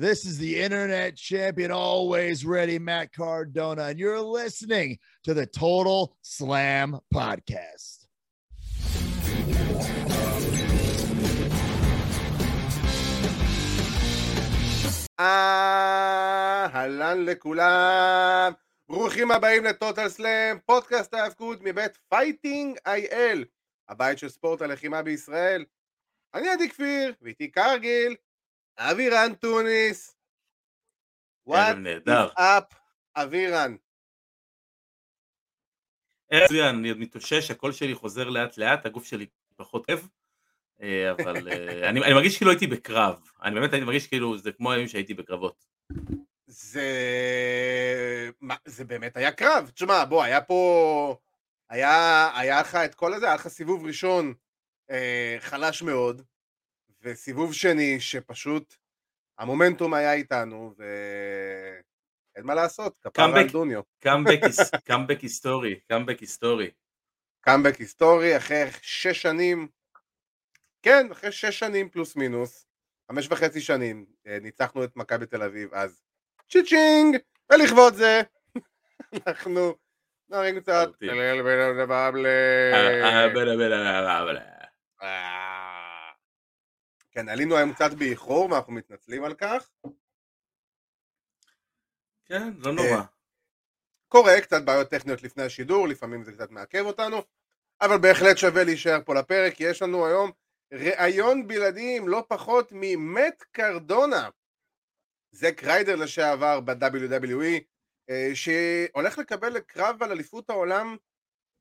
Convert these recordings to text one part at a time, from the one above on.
This is the internet champion, always ready, Matt Cardona, and you're listening to the Total Slam Podcast. אהלן לכולם, ברוכים הבאים לטוטל סלאם, פודקאסט ההיאבקות מבית פייטינג IL, הבית של ספורט הלחימה בישראל. אני עדי כפיר, ואיתי כרגיל, אבירן טוניס. is up, אבירן? מצוין, אני עוד מתאושש, הקול שלי חוזר לאט לאט, הגוף שלי פחות אוהב, אבל אה, אני אני מרגיש כאילו הייתי בקרב, אני באמת אני מרגיש כאילו זה כמו היום שהייתי בקרבות. זה... מה, זה באמת היה קרב. תשמע, בוא, היה פה... היה, היה לך את כל הזה, היה לך סיבוב ראשון אה, חלש מאוד, וסיבוב שני שפשוט המומנטום היה איתנו, ואין מה לעשות, כפרה עלינו. קאמבק היסטורי, קאמבק היסטורי. קאמבק היסטורי אחרי שש שנים, כן, אחרי שש שנים פלוס מינוס, חמש וחצי שנים, אה, ניצחנו את מכבי תל אביב, אז צ'יצ'ינג, ולכבוד זה, אנחנו נרים קצת, אוקיי. אה, אה, בלה, בלה, בלה, בלה. אה. כן, עלינו היום קצת באיחור ואנחנו מתנצלים על כך. כן, לא נורא. קורה, קצת בעיות טכניות לפני השידור, לפעמים זה קצת מעכב אותנו, אבל בהחלט שווה להישאר פה לפרק, כי יש לנו היום ראיון בלעדי עם לא פחות ממט קרדונה, זק ריידר לשעבר ב-WWE, אה, שהולך לקבל קרב על אליפות העולם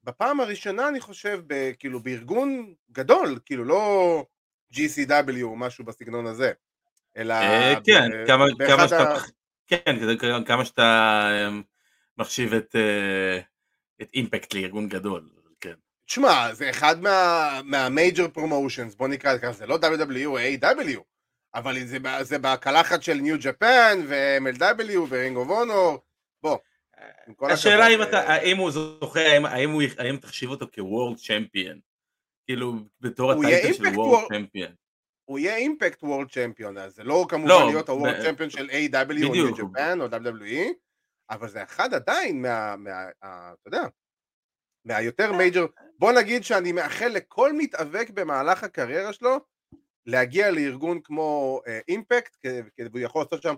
בפעם הראשונה, אני חושב, כאילו בארגון גדול, כאילו לא GCW או משהו בסגנון הזה, אלא... אה, כן, ב- כמה שאתה ה- כן, כמה שאתה אה, מחשיב את אה, את אימפקט לארגון גדול, כן. תשמע, זה אחד מה, מהמייג'ר פרומושנס, בוא נקרא לזה זה לא WWE או AEW, אבל זה, זה בקלחת של New Japan ו-MLW ו-Ring of Honor, בוא, השאלה הכבוד, אם אתה, אה, האם הוא זוכה, האם- האם הוא- האם תחשיב אותו כ-world champion, כאילו בתור ה-title של world champion. הוא יהיה אימפקט world champion, אז זה לא כמובן לא, להיות ה-world ב- champion של AEW או New Japan או WWE, אבל זה אחד עדיין מה, אתה יודע, מהיותר major, בוא נגיד שאני מאחל לכל מתאבק במהלך הקריירה שלו להגיע לארגון כמו אה, אימפקט, כי הוא יכול לעשות שם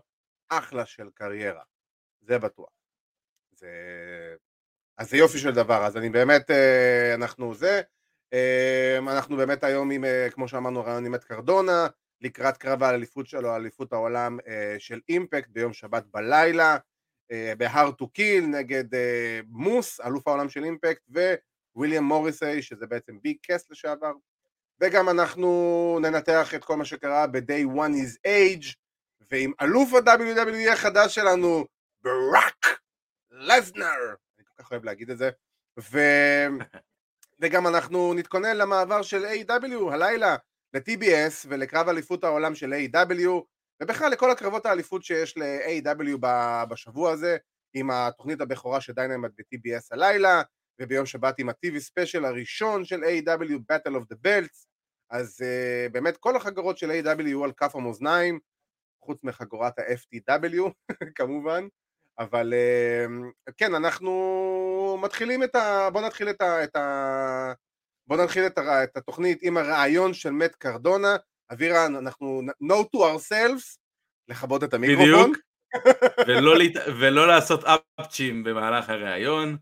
אחלה של קריירה, זה בטוח. זה... אז זה יופי של דבר, אז אני באמת, אה, אנחנו זה, אה, אנחנו באמת היום עם, אה, כמו שאמרנו, רעיון עם את קרדונה, לקראת קרב האליפות שלו, אליפות העולם אה, של אימפקט ביום שבת בלילה, ב-hard to kill נגד אה, מוס, אלוף העולם של אימפקט, וויליאם מוריסי, שזה בעצם ביג קס לשעבר, וגם אנחנו ננתח את כל מה שקרה ב-day one is age, ועם אלוף ה-WWE החדש שלנו, ברק לזנר, אני כל כך אוהב להגיד את זה, ו... וגם אנחנו נתכונן למעבר של A.W. הלילה ל-TBS ולקרב אליפות העולם של A.W. ובכלל לכל הקרבות האליפות שיש ל-A.W. בשבוע הזה עם התוכנית הבכורה של דיינמייט ב-TBS הלילה וביום שבת עם ה-TV special הראשון של AEW, Battle of the Belts אז uh, באמת כל החגורות של AEW על כף המאזניים חוץ מחגורת ה-FTW כמובן אבל uh, כן אנחנו מתחילים את ה... בוא נתחיל את ה... את ה... בוא נתחיל את, הר... את התוכנית עם הריאיון של מאט קרדונה אבירן אנחנו no to ourselves לכבות את המיקרופון בדיוק. ולא להת- ולא לעשות אפצ'ים במהלך הראיון.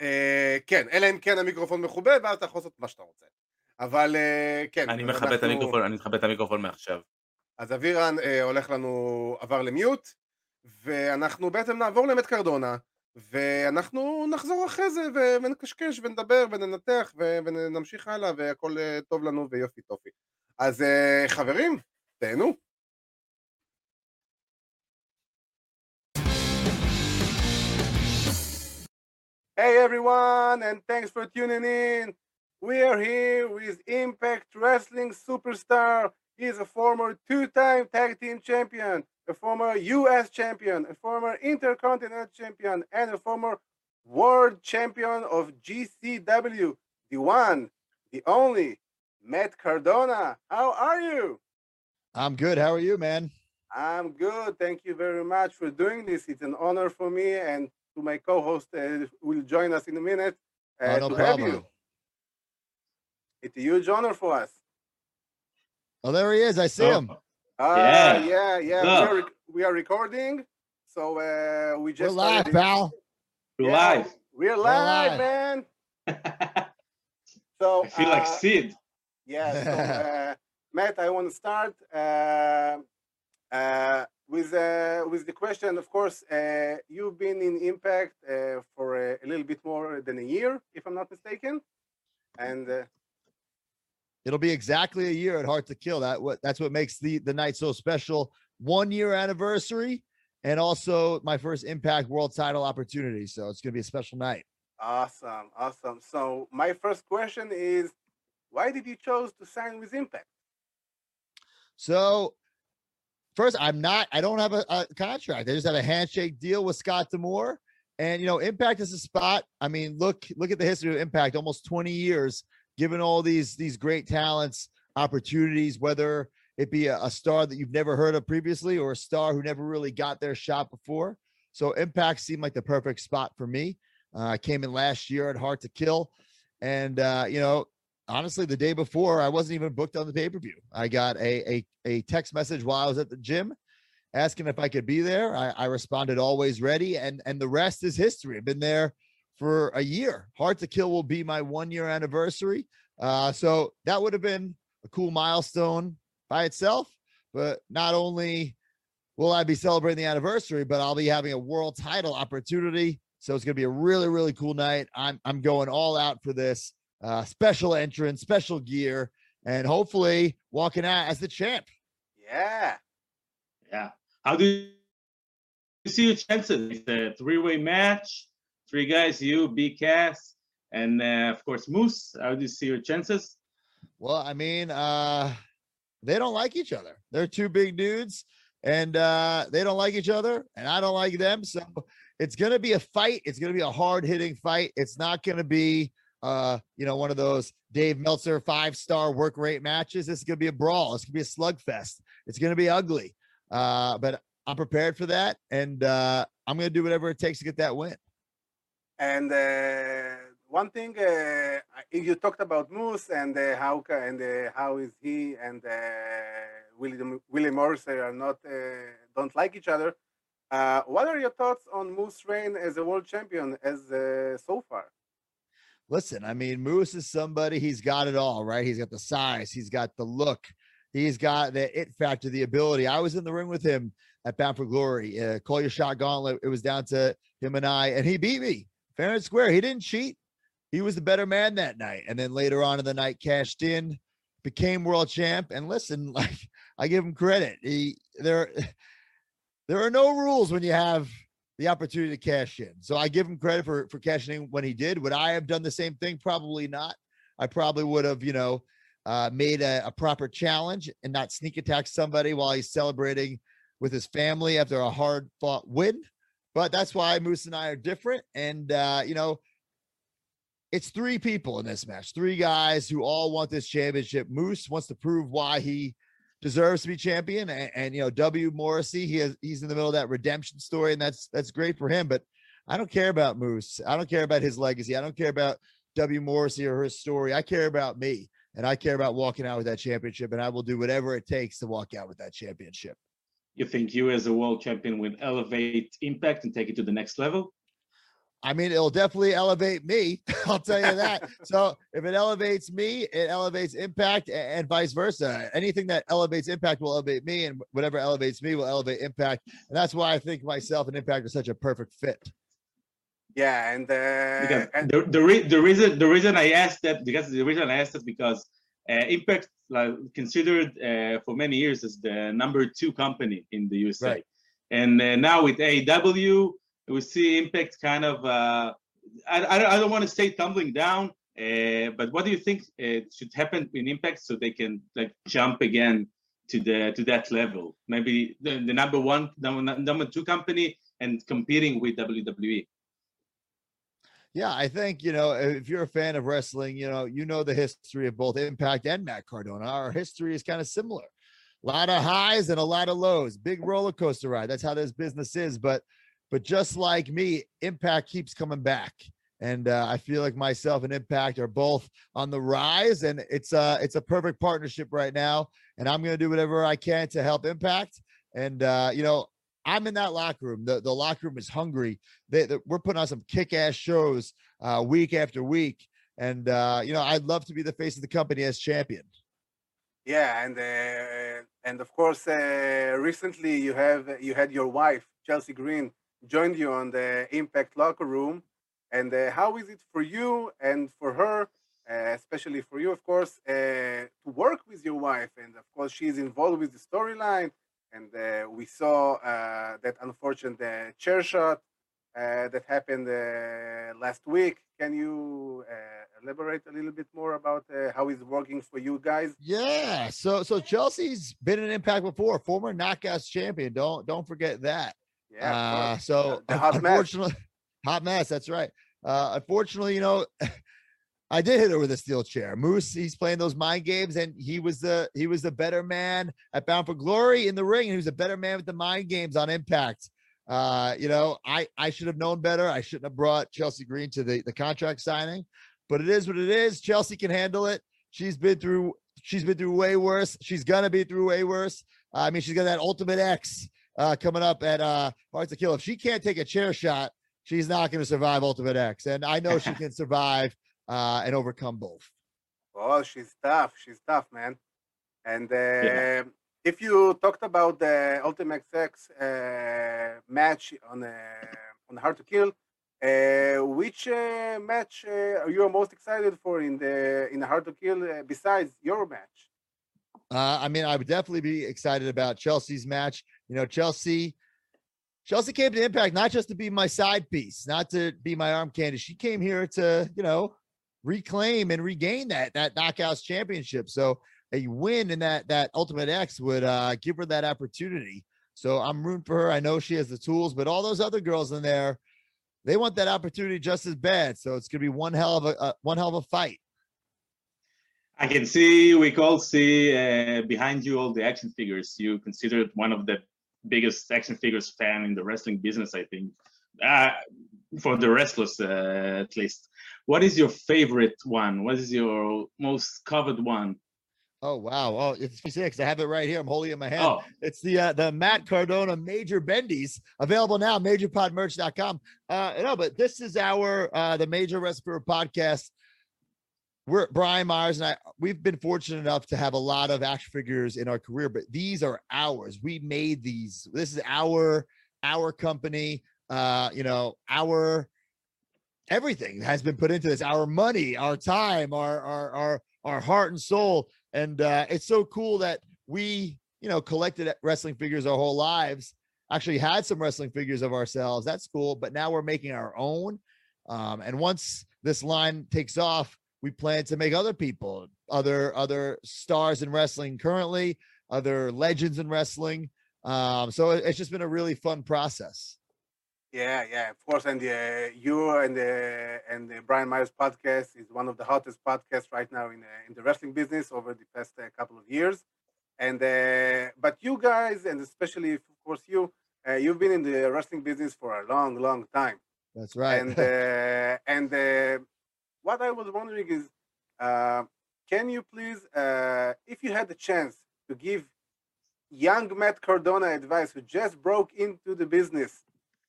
אה, כן, אלא אם כן המיקרופון מכובה, ואז אתה יכול לעשות מה שאתה רוצה. אבל אה, כן. אני אז מכבד את אנחנו- המיקרופון, אני מכבד את המיקרופון מעכשיו. אז אבירן אה, הולך לנו, עבר למיוט, ואנחנו בעצם נעבור למת קרדונה, ואנחנו נחזור אחרי זה ונקשקש ונדבר וננתח ונמשיך הלאה והכל אה, טוב לנו ויופי טופי. אז אה, חברים, תהנו. Hey everyone, and thanks for tuning in. We are here with Impact Wrestling superstar. He is a former two-time tag team champion, a former U.S. champion, a former intercontinental champion, and a former world champion of GCW. The one, the only, Matt Cardona. How are you? I'm good. How are you, man? I'm good. Thank you very much for doing this. It's an honor for me and to my co-host uh, will join us in a minute uh, Oh, no to have you. It's a huge honor for us. Oh, there he is. I see him. Ah, Yeah. yeah, yeah. We are, we are recording, so uh, we We're just live, started- pal. You're Yeah, live. We're live. live, man. So I feel like uh, Sid. Yeah, so uh, Matt, I want to start uh, uh, with uh, with the question. Of course, uh, you've been in Impact uh, for a, a little bit more than a year, if I'm not mistaken, and uh, It'll be exactly a year at Heart to Kill. That what that's what makes the the night so special. One year anniversary, and also my first Impact World Title opportunity. So it's gonna be a special night. awesome, awesome. So my first question is, why did you chose to sign with Impact? So first, I'm not. I don't have a, a contract. I just have a handshake deal with Scott Demore. And you know, Impact is a spot. I mean, look look at the history of Impact. Almost 20 years, giving all these these great talents opportunities, whether it be a, a star that you've never heard of previously or a star who never really got their shot before. So Impact seemed like the perfect spot for me. Uh, I came in last year at Heart to Kill, and uh, you know, honestly, the day before, I wasn't even booked on the pay per view. I got a, a a text message while I was at the gym, asking if I could be there. I, I responded, always ready, and and the rest is history. I've been there for a year. Hard to Kill will be my one year anniversary. Uh, so that would have been a cool milestone by itself. But not only will I be celebrating the anniversary, but I'll be having a world title opportunity. So it's gonna be a really, really cool night. I'm I'm going all out for this uh, special entrance, special gear, and hopefully walking out as the champ. Yeah, Yeah. How do you see your chances? It's a three-way match. Three guys, you, B Cass, and uh, of course Moose. How do you see your chances? Well, I mean, uh, they don't like each other. They're two big dudes, and uh, they don't like each other, and I don't like them. So it's gonna be a fight. It's gonna be a hard hitting fight. It's not gonna be uh, you know, one of those Dave Meltzer five star work rate matches. This is gonna be a brawl. It's gonna be a slugfest. It's gonna be ugly. Uh, but I'm prepared for that, and uh, I'm gonna do whatever it takes to get that win. And uh, one thing uh, you talked about Moose and uh, how and how is he and uh, Willie Morrissey are not don't like each other. What are your thoughts on Moose reign as a world champion as so far? Listen, I mean, Moose is somebody, he's got it all, right? He's got the size, he's got the look, he's got the it factor, the ability. I was in the ring with him at Bound for Glory. Uh, call your shot gauntlet. It was down to him and I, and he beat me fair and square. He didn't cheat. He was the better man that night. And then later on in the night, cashed in, became world champ. And listen, like I give him credit. He there, there are no rules when you have the opportunity to cash in. So I give him credit for for cashing in when he did. Would I have done the same thing? Probably not. I probably would have, you know, uh, made a, a proper challenge and not sneak attack somebody while he's celebrating with his family after a hard fought win. But that's why Moose and I are different. And uh, you know, it's three people in this match, three guys who all want this championship. Moose wants to prove why he deserves to be champion, and, and you know, W Morrissey, he has he's in the middle of that redemption story, and that's that's great for him. But I don't care about Moose. I don't care about his legacy. I don't care about W Morrissey or his story. I care about me, and I care about walking out with that championship, and I will do whatever it takes to walk out with that championship. You think you, as a world champion, will elevate Impact and take it to the next level? I mean, it'll definitely elevate me. I'll tell you that. so if it elevates me, it elevates impact a- and vice versa. Anything that elevates impact will elevate me, and whatever elevates me will elevate impact. And that's why I think myself and impact are such a perfect fit. Yeah, and, uh, and the, the, re- the reason the reason I asked that because the reason I asked that because uh, Impact like considered uh, for many years as the number two company in the USA, Right. and uh, now with AEW we see Impact kind of uh, I, I, I don't want to say tumbling down, uh, but what do you think uh, should happen in Impact so they can like jump again to the to that level? Maybe the, the number one number, number two company and competing with. WWE. Yeah, I think you know if you're a fan of wrestling, you know you know the history of both Impact and Matt Cardona. Our history is kind of similar. A lot of highs and a lot of lows. Big roller coaster ride. That's how this business is. But but just like me, Impact keeps coming back. And uh, I feel like myself and Impact are both on the rise, and it's uh it's a perfect partnership right now. And I'm gonna do whatever I can to help Impact. And uh, you know, I'm in that locker room. The the locker room is hungry. They, they, we're putting on some kick-ass shows uh, week after week. And uh, you know, I'd love to be the face of the company as champion. Yeah, and uh, and of course, uh, recently you have you had your wife Chelsea Green joined you on the Impact locker room, and uh, how is it for you and for her, uh, especially for you, of course, uh, to work with your wife? And of course, she is involved with the storyline, and uh, we saw that unfortunate chair shot that happened last week. Can you elaborate a little bit more about uh, how it's working for you guys? Yeah. So so Chelsea's been an impact before, former knockouts champion. Don't don't forget that. Yeah. Uh, so the hot unfortunately, mess. hot mess. That's right. Uh, unfortunately, you know, I did hit her with a steel chair. Moose, he's playing those mind games, and he was the he was the better man at Bound for Glory in the ring, and he was a better man with the mind games on Impact. Uh, you know, I I should have known better. I shouldn't have brought Chelsea Green to the the contract signing but it is what it is. Chelsea can handle it. She's been through she's been through way worse. She's gonna be through way worse. Uh, I mean, she's got that ultimate X uh, coming up at uh, Hard to Kill. If she can't take a chair shot, she's not going to survive Ultimate X. And I know she can survive uh, and overcome both. Oh, she's tough. She's tough, man. And uh, yeah. if you talked about the Ultimate X uh, match on uh, on Hard to Kill, uh, which uh, match uh, are you most excited for in the in the Hard to Kill uh, besides your match? Uh, I mean, I would definitely be excited about Chelsea's match. You know, Chelsea, Chelsea came to Impact not just to be my side piece, not to be my arm candy. She came here to, you know, reclaim and regain that that knockouts championship. So a win in that that Ultimate X would uh, give her that opportunity. So I'm rooting for her. I know she has the tools, but all those other girls in there they want that opportunity just as bad. So it's going to be one hell of a uh, one hell of a fight. I can see we all see uh, behind you all the action figures. You considered one of the biggest action figures fan in the wrestling business, I think, uh, for the wrestlers uh, at least. What is your favorite one? What is your most covered one? Oh wow! Oh, it's six. I have it right here. I'm holding it in my hand. Oh. It's the uh, the Matt Cardona Major Bendies available now. MajorPodMerch.com. Uh, no, but this is our uh, the Major Wrestler podcast. We're Brian Myers and I. We've been fortunate enough to have a lot of action figures in our career, but these are ours. We made these. This is our our company. Uh, you know, our everything has been put into this. Our money, our time, our our our our heart and soul and uh, it's so cool that we, you know, collected wrestling figures our whole lives. Actually, had some wrestling figures of ourselves. That's cool. But now we're making our own. Um, and once this line takes off, we plan to make other people, other other stars in wrestling currently, other legends in wrestling. Um, so it's just been a really fun process. Yeah, yeah, of course. And uh, you and the and the Brian Myers podcast is one of the hottest podcasts right now in the, in the wrestling business over the past uh, couple of years. And uh, but you guys, and especially of course you, uh, you've been in the wrestling business for a long, long time. That's right. And uh, and uh, what I was wondering is, can you please, if you had the chance to give young Matt Cardona advice who just broke into the business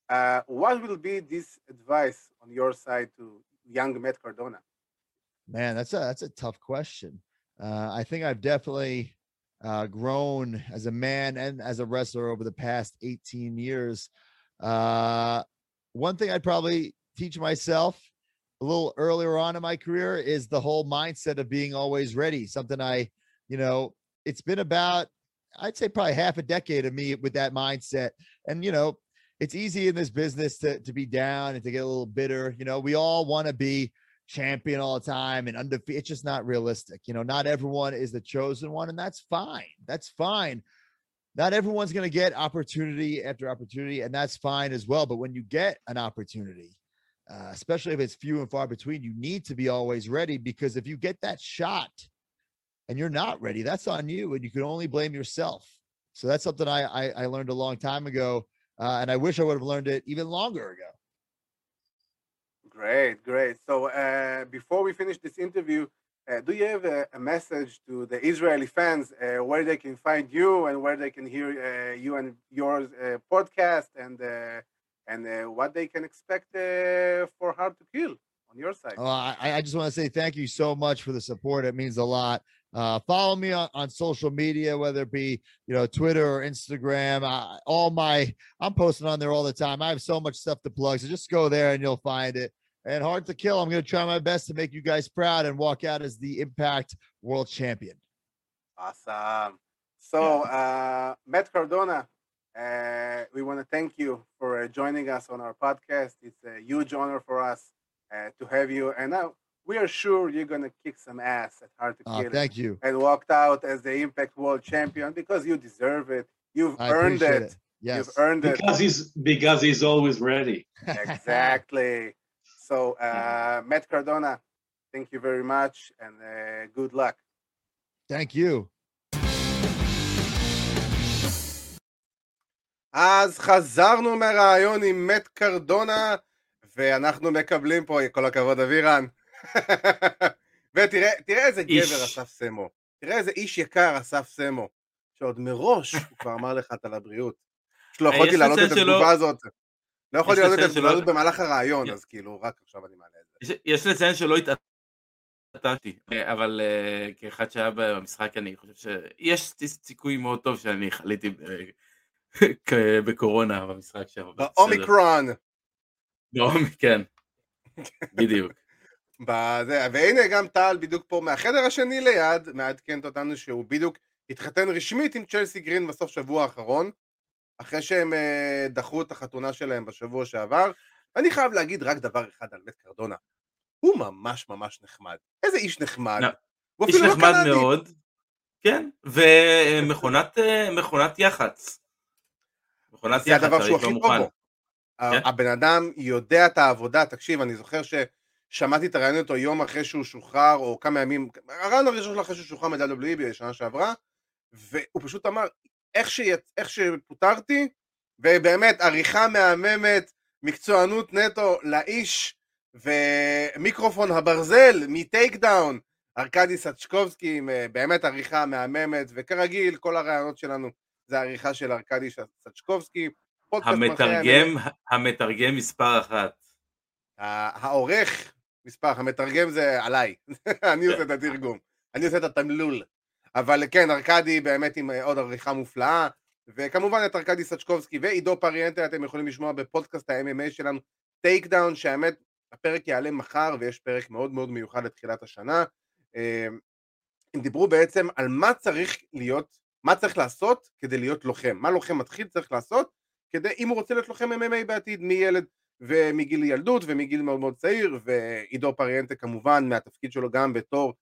uh, what will be this advice on your side to young Matt Cardona? Man, that's a that's a tough question. Uh, I think I've definitely uh, grown as a man and as a wrestler over the past 18 years. Uh, one thing I'd probably teach myself a little earlier on in my career is the whole mindset of being always ready. Something I, you know, it's been about I'd say probably half a decade of me with that mindset. And you know, it's easy in this business to, to be down and to get a little bitter. You know, we all want to be champion all the time and undefeated. It's just not realistic. You know, not everyone is the chosen one, and that's fine. That's fine. Not everyone's going to get opportunity after opportunity, and that's fine as well. But when you get an opportunity, uh, especially if it's few and far between, you need to be always ready because if you get that shot and you're not ready, that's on you, and you can only blame yourself. So that's something I I, I learned a long time ago, uh, and I wish I would have learned it even longer ago. Great, great. So uh, before we finish this interview, uh, do you have a, a, message to the Israeli fans uh, where they can find you and where they can hear uh, you and your uh, podcast and uh, and what they can expect for Hard to Kill on your side? I, I just want to say thank you so much for the support. It means a lot. Follow me on, on social media, whether it be you know Twitter or Instagram. all my I'm posting on there all the time. I have so much stuff to plug, so just go there and you'll find it and hard to kill. I'm going to try my best to make you guys proud and walk out as the Impact World Champion. Awesome. So, uh, Matt Cardona, uh, we want to thank you for uh, joining us on our podcast. It's a huge honor for us uh, to have you. And now we are sure you're going to kick some ass at Hard to oh, Kill. thank you. And walked out as the Impact World Champion because you deserve it. You've I earned it. it. Yes. You've earned because it. Because he's because he's always ready. exactly. So, uh, Matt Cardona, thank you very much and uh, good luck. Thank you. אז חזרנו מהרעיון עם מת קרדונה, ואנחנו מקבלים פה, כל הכבוד אבירן. ותראה איזה. גבר אסף סמו. תראה איזה איש יקר אסף סמו, שעוד מראש הוא כבר אמר לך על הבריאות. שלא יכולתי להעלות את התגובה הזאת. לא יכול להיות את זה במהלך הרעיון, אז כאילו, רק עכשיו אני מעלה את זה. יש לציין שלא התעטתי, אבל אה, כאחד שהיה במשחק אני חושב שיש סיכוי מאוד טוב שאני חליתי בקורונה במשחק שם. באומיקרון. כן, בדיוק. והנה גם טל בדיוק פה מהחדר השני ליד, מעדכנת אותנו שהוא בדיוק התחתן רשמית עם צ'לסי גרין בסוף שבוע האחרון. אחרי שהם אה, דחו את החתונה שלהם בשבוע שעבר. אני חייב להגיד רק דבר אחד על מת קרדונה. הוא ממש ממש נחמד. איזה איש נחמד. הוא איש לא נחמד קנדי. מאוד. כן, ומכונת מכונת יח"צ. מכונת יח"צ, זה הדבר שהוא הכי טוב בו. כן? הבן אדם יודע את העבודה, תקשיב, אני זוכר ששמעתי את הרעיון איתו יום אחרי שהוא שוחרר, או כמה ימים, הרעיון הראשון שלו אחרי שהוא שוחרר מ-WWE בשנה שעברה, והוא פשוט אמר, איך, שיצ... איך שפוטרתי, ובאמת עריכה מהממת, מקצוענות נטו לאיש, ומיקרופון הברזל מטייק דאון, ארכדי סצ'קובסקי עם באמת עריכה מהממת, וכרגיל כל הראיונות שלנו זה עריכה של ארכדי סצ'קובסקי. המתרגם, המתרגם מספר אחת. העורך מספר, המתרגם זה עליי, אני עושה את התרגום, אני עושה את התמלול. אבל כן, ארכדי באמת עם אה, עוד עריכה מופלאה, וכמובן את ארכדי סצ'קובסקי ועידו פריאנטה אתם יכולים לשמוע בפודקאסט ה-MMA שלנו, טייק דאון, שהאמת הפרק יעלה מחר ויש פרק מאוד מאוד מיוחד לתחילת השנה. אמ, הם דיברו בעצם על מה צריך להיות, מה צריך לעשות כדי להיות לוחם, מה לוחם מתחיל צריך לעשות כדי, אם הוא רוצה להיות לוחם MMA בעתיד, מילד ומגיל ילדות ומגיל מאוד מאוד צעיר, ועידו פריאנטה כמובן מהתפקיד שלו גם בתור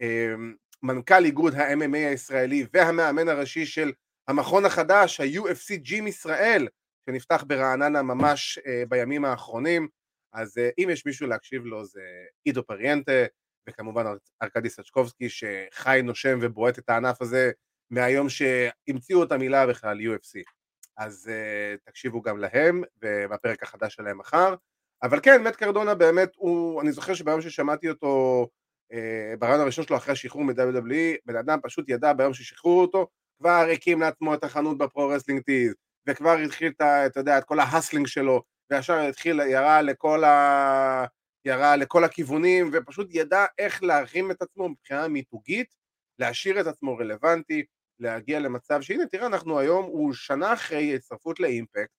אמ, מנכ"ל איגוד ה-MMA הישראלי והמאמן הראשי של המכון החדש, ה-UFC ג'ים ישראל, שנפתח ברעננה ממש uh, בימים האחרונים, אז uh, אם יש מישהו להקשיב לו זה עידו פריאנטה, וכמובן ארכדי סצ'קובסקי שחי, נושם ובועט את הענף הזה מהיום שהמציאו את המילה בכלל UFC. אז uh, תקשיבו גם להם, ובפרק החדש שלהם מחר. אבל כן, מאט קרדונה באמת הוא, אני זוכר שביום ששמעתי אותו אה, בריאיון הראשון שלו אחרי השחרור מ-WWE, בן אדם פשוט ידע ביום ששחררו אותו, כבר הקים לעצמו את החנות ב-Pro Wrestling Tees, וכבר התחיל את, אתה יודע, את כל ה-hustling שלו, וישר התחיל, ירה לכל, ה... ירה לכל הכיוונים, ופשוט ידע איך להרים את עצמו מבחינה מיתוגית, להשאיר את עצמו רלוונטי, להגיע למצב שהנה תראה אנחנו היום, הוא שנה אחרי הצטרפות לאימפקט,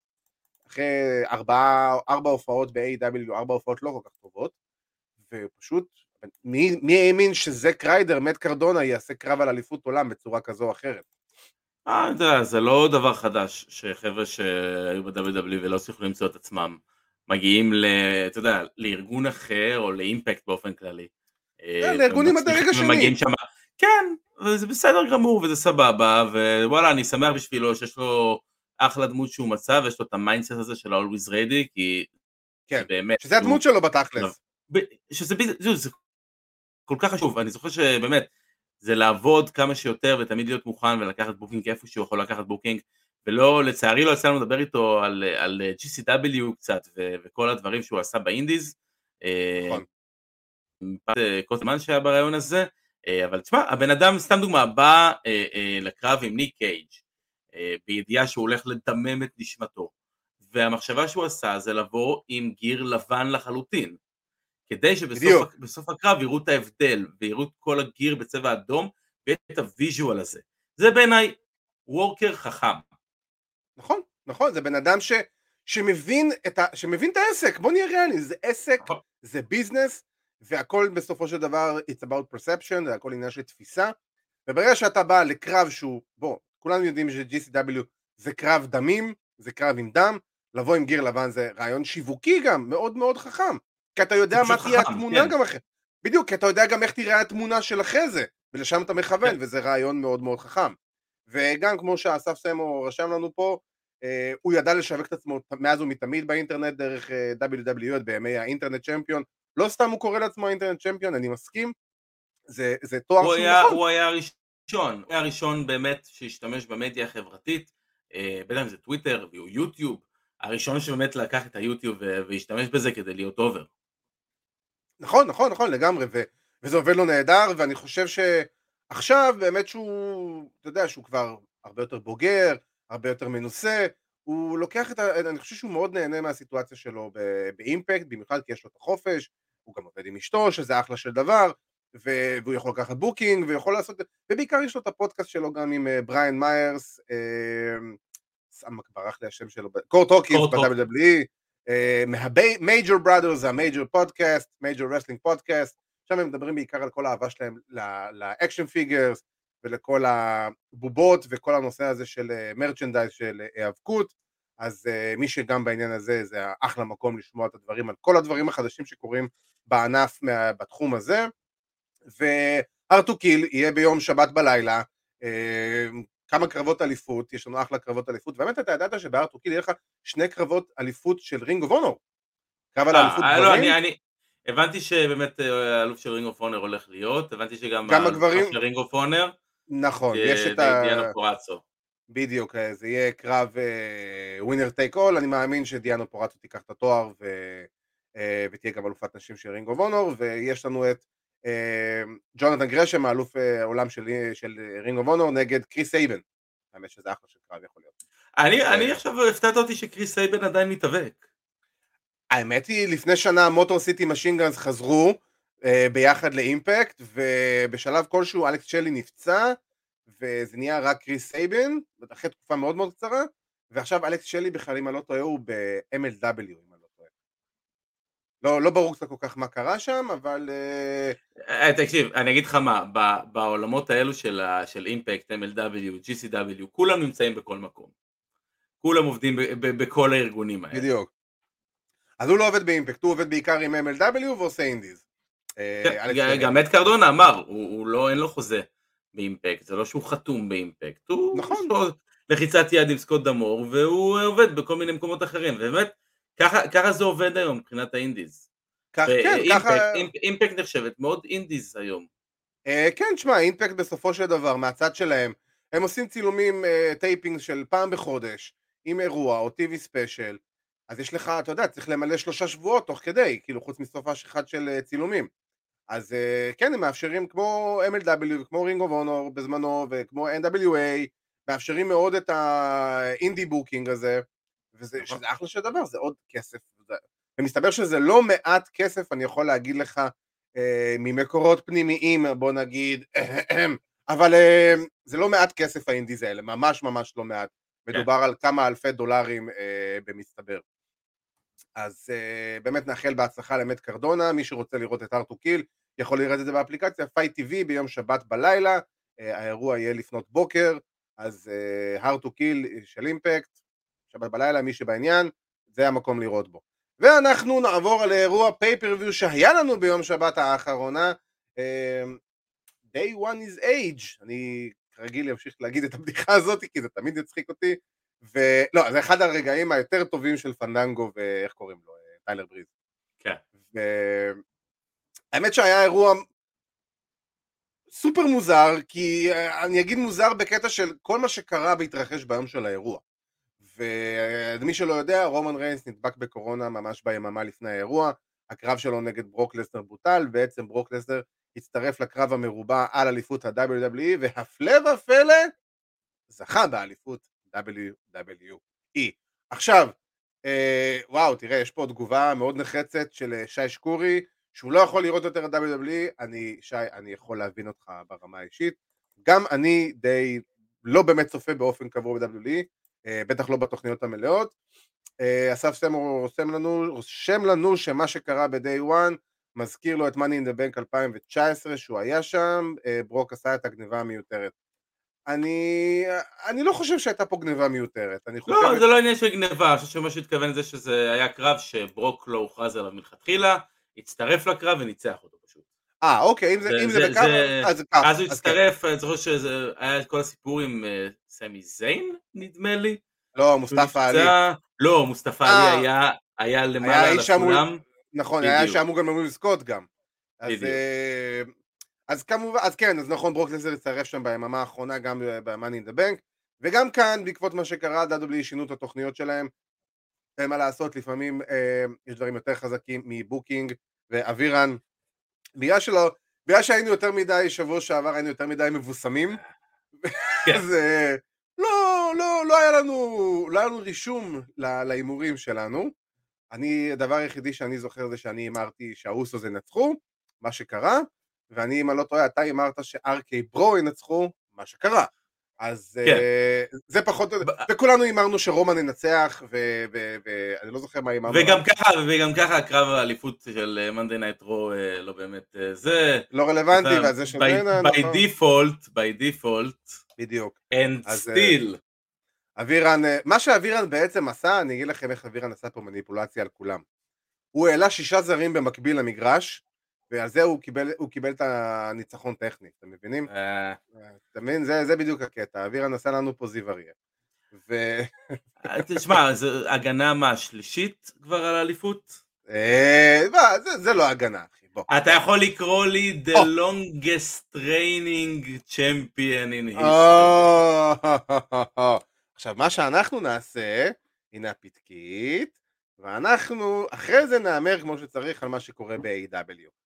אחרי ארבע, ארבע הופעות ב-AW, ארבע הופעות לא כל כך טובות, ופשוט מי, מי האמין שזה קריידר, מת קרדונה, יעשה קרב על אליפות עולם בצורה כזו או אחרת? אה, אתה יודע, זה לא דבר חדש, שחבר'ה שהיו ב-WWE ולא הצליחו למצוא את עצמם, מגיעים ל... אתה יודע, לארגון אחר או לאימפקט באופן כללי. כן, לארגונים הדרג השני. שמה... כן, זה בסדר גמור וזה סבבה, ווואלה, אני שמח בשבילו שיש לו אחלה דמות שהוא מצא, ויש לו את ה-mindset הזה של ה-Always Ready, כי... כן, באמת, שזה הדמות שלו בתכלס. שזה, זה, זה כל כך חשוב, אני זוכר שבאמת, זה לעבוד כמה שיותר ותמיד להיות מוכן ולקחת booking איפה שהוא יכול לקחת booking, ולא, לצערי לא יצא לנו לדבר איתו על, על GCW קצת ו, וכל הדברים שהוא עשה ב-indies. נכון. קוטמן שהיה בריאיון הזה, אבל תשמע, הבן אדם, סתם דוגמה, בא לקרב עם ניק גייג' בידיעה שהוא הולך לדמם את נשמתו. והמחשבה שהוא עשה זה לבוא עם gear לבן לחלוטין. כדי שבסוף הקרב יראו את ההבדל ויראו את כל ה-gear בצבע אדום ואת ה-visual הזה. זה בעיניי worker חכם. נכון, נכון, זה בן אדם ש, שמבין, את ה, שמבין את העסק, בוא נהיה ריאלי, זה עסק, נכון. זה ביזנס, והכל בסופו של דבר it's about perception, זה הכל עניין של תפיסה, וברגע שאתה בא לקרב שהוא, בוא, כולנו יודעים ש-GCW זה קרב דמים, זה קרב עם דם, לבוא עם גיר לבן זה רעיון שיווקי גם, מאוד מאוד חכם. כי אתה יודע מה תהיה התמונה כן. גם אחרי. בדיוק, כי אתה יודע גם איך תראה התמונה של אחרי זה, ולשם אתה מכוון, כן. וזה רעיון מאוד מאוד חכם. וגם כמו שאסף סמו רשם לנו פה, אה, הוא ידע לשווק את עצמו מאז ומתמיד באינטרנט דרך אה, WWF בימי האינטרנט צ'מפיון. לא סתם הוא קורא לעצמו internet champion, אני מסכים. זה, זה תואר שהוא נכון. הוא היה הראשון, הוא היה הראשון באמת שהשתמש במדיה החברתית, אה, בטח אם זה טוויטר והוא יוטיוב, הראשון שבאמת לקח את היוטיוב והשתמש בזה כדי להיות over. נכון, נכון, נכון, לגמרי, ו, וזה עובד לו נהדר, ואני חושב שעכשיו באמת שהוא, אתה יודע, שהוא כבר הרבה יותר בוגר, הרבה יותר מנוסה, הוא לוקח את ה... אני חושב שהוא מאוד נהנה מהסיטואציה שלו באימפקט, במיוחד כי יש לו את החופש, הוא גם עובד עם אשתו, שזה אחלה של דבר, והוא יכול לקחת booking, ויכול לעשות... ובעיקר יש לו את הפודקאסט שלו גם עם אה, בריאן מיירס, אה, ברח לי השם שלו, קורט הוקינס ב-WWE, מה-Major Brothers, זה ה-Major Podcast, Major Wrestling Podcast, שם הם מדברים בעיקר על כל האהבה שלהם ל-action figures ולכל הבובות וכל הנושא הזה של merchandise אה, של היאבקות, אז מי שגם בעניין הזה זה אחלה מקום לשמוע את הדברים על כל הדברים החדשים שקורים בענף מה, בתחום הזה ו Hard to Kill יהיה ביום שבת בלילה uh, כמה קרבות אליפות, יש לנו אחלה קרבות אליפות, ובאמת אתה ידעת שב Hard to Kill יהיה לך שני קרבות אליפות של Ring of Honor. קרב על אליפות אה, לא, גברים. לא, אני, אני, הבנתי שבאמת אה, האלוף של Ring of Honor הולך להיות, הבנתי שגם גם הגברים של רינג אוף אונר. נכון, יש את ה... דיאונה פוראצו. בדיוק, אה, זה יהיה קרב winner take all, אני מאמין שדיאונה פוראצו תיקח את התואר ו... ותהיה גם אלופת נשים של Ring of Honor, ויש לנו את אמ, ג'ונתן גרשם, האלוף אה, העולם של, של Ring of Honor, נגד קריס סייבן. האמת שזה אחלה של קרב יכול להיות. אני, אה, אני עכשיו הפתעת אותי שקריס סייבן עדיין מתאבק. האמת היא, לפני שנה Motor City Machine Guns חזרו ביחד ל Impact, ובשלב כלשהו אלכס שלי נפצע, וזה נהיה רק קריס סייבן, אחרי תקופה מאוד מאוד קצרה, ועכשיו אלכס שלי בכלל, אם אני לא טועה, הוא ב-MLW, לא, לא ברור קצת כל כך מה קרה שם, אבל... אה, אה, תקשיב, אני אגיד לך מה, בעולמות האלו של, של Impact, MLW, GCW, כולם נמצאים בכל מקום. כולם עובדים בכל הארגונים האלה. בדיוק. אז הוא לא עובד ב Impact, הוא עובד בעיקר עם MLW ועושה indies. אה, כן, גם את קרדונה אמר, הוא, לא, אין לו חוזה ב Impact, זה לא שהוא חתום ב Impact, הוא נכון. לחיצת יד עם סקוט ד'אמור, והוא עובד בכל מיני מקומות אחרים, ובאמת, ככה, ככה זה עובד היום מבחינת ה indies. כך, כן, ככה... Impact נחשבת מאוד indies היום. אה, כן, תשמע, Impact בסופו של דבר, מהצד שלהם, הם עושים צילומים, אה, taping של פעם בחודש, עם אירוע או TV special, אז יש לך, אתה יודע, צריך למלא שלושה שבועות תוך כדי, כאילו חוץ מסופש אחד של אה, צילומים. אז אה, כן, הם מאפשרים כמו MLW וכמו Ring of Honor בזמנו וכמו NWA, מאפשרים מאוד את ה indie booking הזה, וזה נכון. שזה אחלה של דבר, זה עוד כסף. ומסתבר שזה לא מעט כסף, אני יכול להגיד לך, אה, ממקורות פנימיים, בוא נגיד, אבל אה, זה לא מעט כסף ה indies האלה, ממש ממש לא מעט. כן. מדובר על כמה אלפי דולרים אה, במצטבר. אז אה, באמת נאחל בהצלחה למאט קרדונה, מי שרוצה לראות את Hard to Kill יכול לראות את זה באפליקציה, FITE TV ביום שבת בלילה, אה, האירוע יהיה לפנות בוקר, אז Hard to אה, Kill של Impact, שבת בלילה, מי שבעניין, זה המקום לראות בו. ואנחנו נעבור לאירוע pay-per-view שהיה לנו ביום שבת האחרונה, אמ, Day one is age, אני כרגיל אמשיך להגיד את הבדיחה הזאת כי זה תמיד יצחיק אותי, ולא, זה אחד הרגעים היותר טובים של פנדנגו ואיך קוראים לו, טיילר בריז. כן. האמת שהיה אירוע סופר מוזר, כי אה, אני אגיד מוזר בקטע של כל מה שקרה והתרחש ביום של האירוע. ומי שלא יודע, רומן ריינס נדבק בקורונה ממש ביממה לפני האירוע, הקרב שלו נגד ברוק לסנר בוטל, בעצם ברוק לסנר הצטרף לקרב המרובע על אליפות ה-WWE, והפלא ופלא, זכה באליפות WWE. עכשיו, אה, וואו, תראה, יש פה תגובה מאוד נחרצת של אה, שי שקורי, שהוא לא יכול לראות יותר את WWE, אני, שי, אני יכול להבין אותך ברמה האישית. גם אני די לא באמת צופה באופן קבוע ב-WWE, בטח לא בתוכניות המלאות. אה, אסף סמור רושם לנו, רושם לנו שמה שקרה ב-day one מזכיר לו את money in the bank 2019 שהוא היה שם, אה, ברוק עשה את הגניבה המיותרת. אני, אני לא חושב שהייתה פה גניבה מיותרת, אני חושב... לא, זה לא עניין של גניבה, אני חושב שמה שהתכוון זה שזה היה קרב שברוק לא הוכרז עליו מלכתחילה, הצטרף לקרב וניצח אותו. אה, אוקיי, אם זה, אם זה, בקרב, אז זה קרב. אז הוא כן. הצטרף, אני זוכר שזה היה את כל הסיפור עם אה, סמי זיין, נדמה לי. לא, מוסטפא עלי. לא, מוסטפא אה. עלי היה- היה למעלה על הסולם. נכון, היה בדיוק. שאמור גם אמור לזכות גם. אז, בדיוק. אה, אז כמובן, אז כן, אז נכון, ברוק לסנר הצטרף שם ביממה האחרונה גם ב-Money in the Bank, וגם כאן, בעקבות מה שקרה, WWE שינו את התוכניות שלהם, אין מה לעשות, לפעמים אה, יש דברים יותר חזקים מבוקינג ואבירן, בגלל שלא, בגלל שהיינו יותר מדי, שבוע שעבר היינו יותר מדי מבוסמים, כן. אז אה, לא, לא, לא היה לנו, לא היה לנו רישום להימורים שלנו. אני, הדבר היחידי שאני זוכר זה שאני הימרתי שהאוסוס ינצחו, מה שקרה, ואני, אם אני לא טועה, אתה הימרת ש RK-Bro ינצחו, מה שקרה. אז כן. אה, זה פחות, יותר- וכולנו הימרנו שרומן ינצח, ואני לא זוכר מה הימרנו. וגם ככה, וגם ככה הקרב האליפות של Monday Night Raw לא באמת אה, זה. לא רלוונטי, דנה, by נכון, default, by default, בדיוק. and אז, אה, still. אבירן, אה, מה שאבירן בעצם עשה, אני אגיד לכם איך אבירן עשה פה מניפולציה על כולם. הוא העלה שישה זרים במקביל למגרש, ועל זה הוא קיבל, הוא קיבל את הניצחון טכני, אתם מבינים? אה, אתה מבין? זה, זה בדיוק הקטע, אבירן עשה לנו פה זיו אריה. ו... תשמע, זה הגנה מה, השלישית כבר על האליפות? אה, זה, זה לא הגנה, אחי, בוא. אתה יכול לקרוא לי the או. longest training champion in history. או, עכשיו, מה שאנחנו נעשה, הנה הפתקית, ואנחנו אחרי זה נאמר כמו שצריך על מה שקורה ב-AW.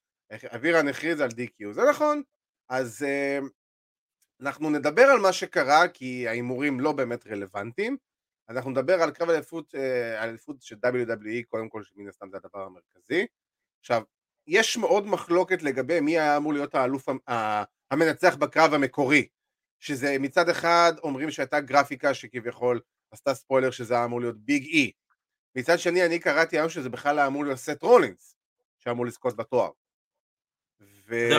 אבירן הכריז על DQ, זה נכון. אז אה, אנחנו נדבר על מה שקרה, כי ההימורים לא באמת רלוונטיים. אנחנו נדבר על קרב אליפות, אה, אליפות של WWE, קודם כל, שמן הסתם זה הדבר המרכזי. עכשיו, יש מאוד מחלוקת לגבי מי היה אמור להיות האלוף המנצח בקרב המקורי. שזה מצד אחד אומרים שהייתה גרפיקה שכביכול עשתה ספוילר שזה היה אמור להיות ביג אי. מצד שני אני קראתי היום שזה בכלל היה אמור להיות סט רולינס שאמור לזכות בתואר. ו...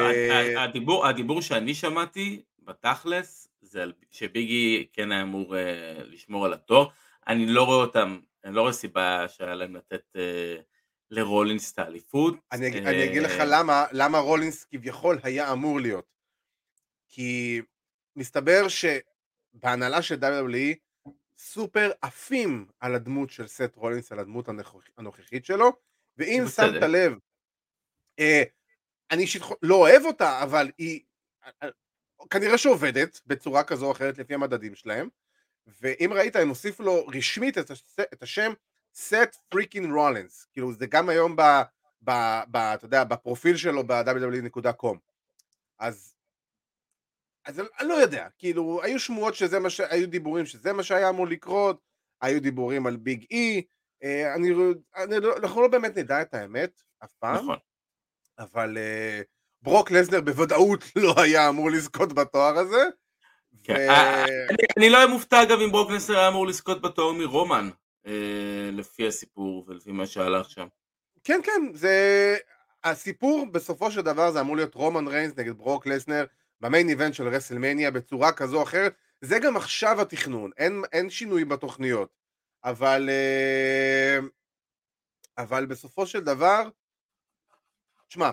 הדיבור- הדיבור שאני שמעתי בתכלס זה שביגי כן היה אמור אה, לשמור על התואר. אני לא רואה אותם, אני לא רואה סיבה שהיה להם לתת אה, לרולינס את האליפות. אני, אה, אני אגיד לך למה, למה רולינס כביכול היה אמור להיות. כי מסתבר שבהנהלה של WWE סופר עפים על הדמות של סט רולינס, על הדמות הנוכח- הנוכחית שלו, ואם. שמת לב, אה, אני אישית לא אוהב אותה, אבל היא אה, כנראה שעובדת בצורה כזו או אחרת לפי המדדים שלהם, ואם ראית, הם הוסיפו לו רשמית את, הש, את השם סט פריקין רולינס, כאילו זה גם היום ב... ב, ב, אתה יודע, בפרופיל שלו ב-www.com. אז, אז אני לא יודע, כאילו, היו שמועות שזה מה ש... היו דיבורים שזה מה שהיה אמור לקרות, היו דיבורים על ביג אי, אה, אני, אני לא, אנחנו לא באמת נדע את האמת, אף פעם, נכון. אבל אה, ברוק לסנר בוודאות לא היה אמור לזכות בתואר הזה. כן. ו- אה, אני- אני לא אהיה מופתע אגב אם ברוק לסנר היה אמור לזכות בתואר מרומן, אה, לפי הסיפור ולפי מה שהלך שם. כן, כן, זה... הסיפור בסופו של דבר זה אמור להיות רומן ריינס נגד ברוק לסנר ב main event של WrestleMania בצורה כזו או אחרת. זה גם עכשיו התכנון, אין, אין שינוי בתוכניות. אבל... אה, אבל בסופו של דבר, תשמע,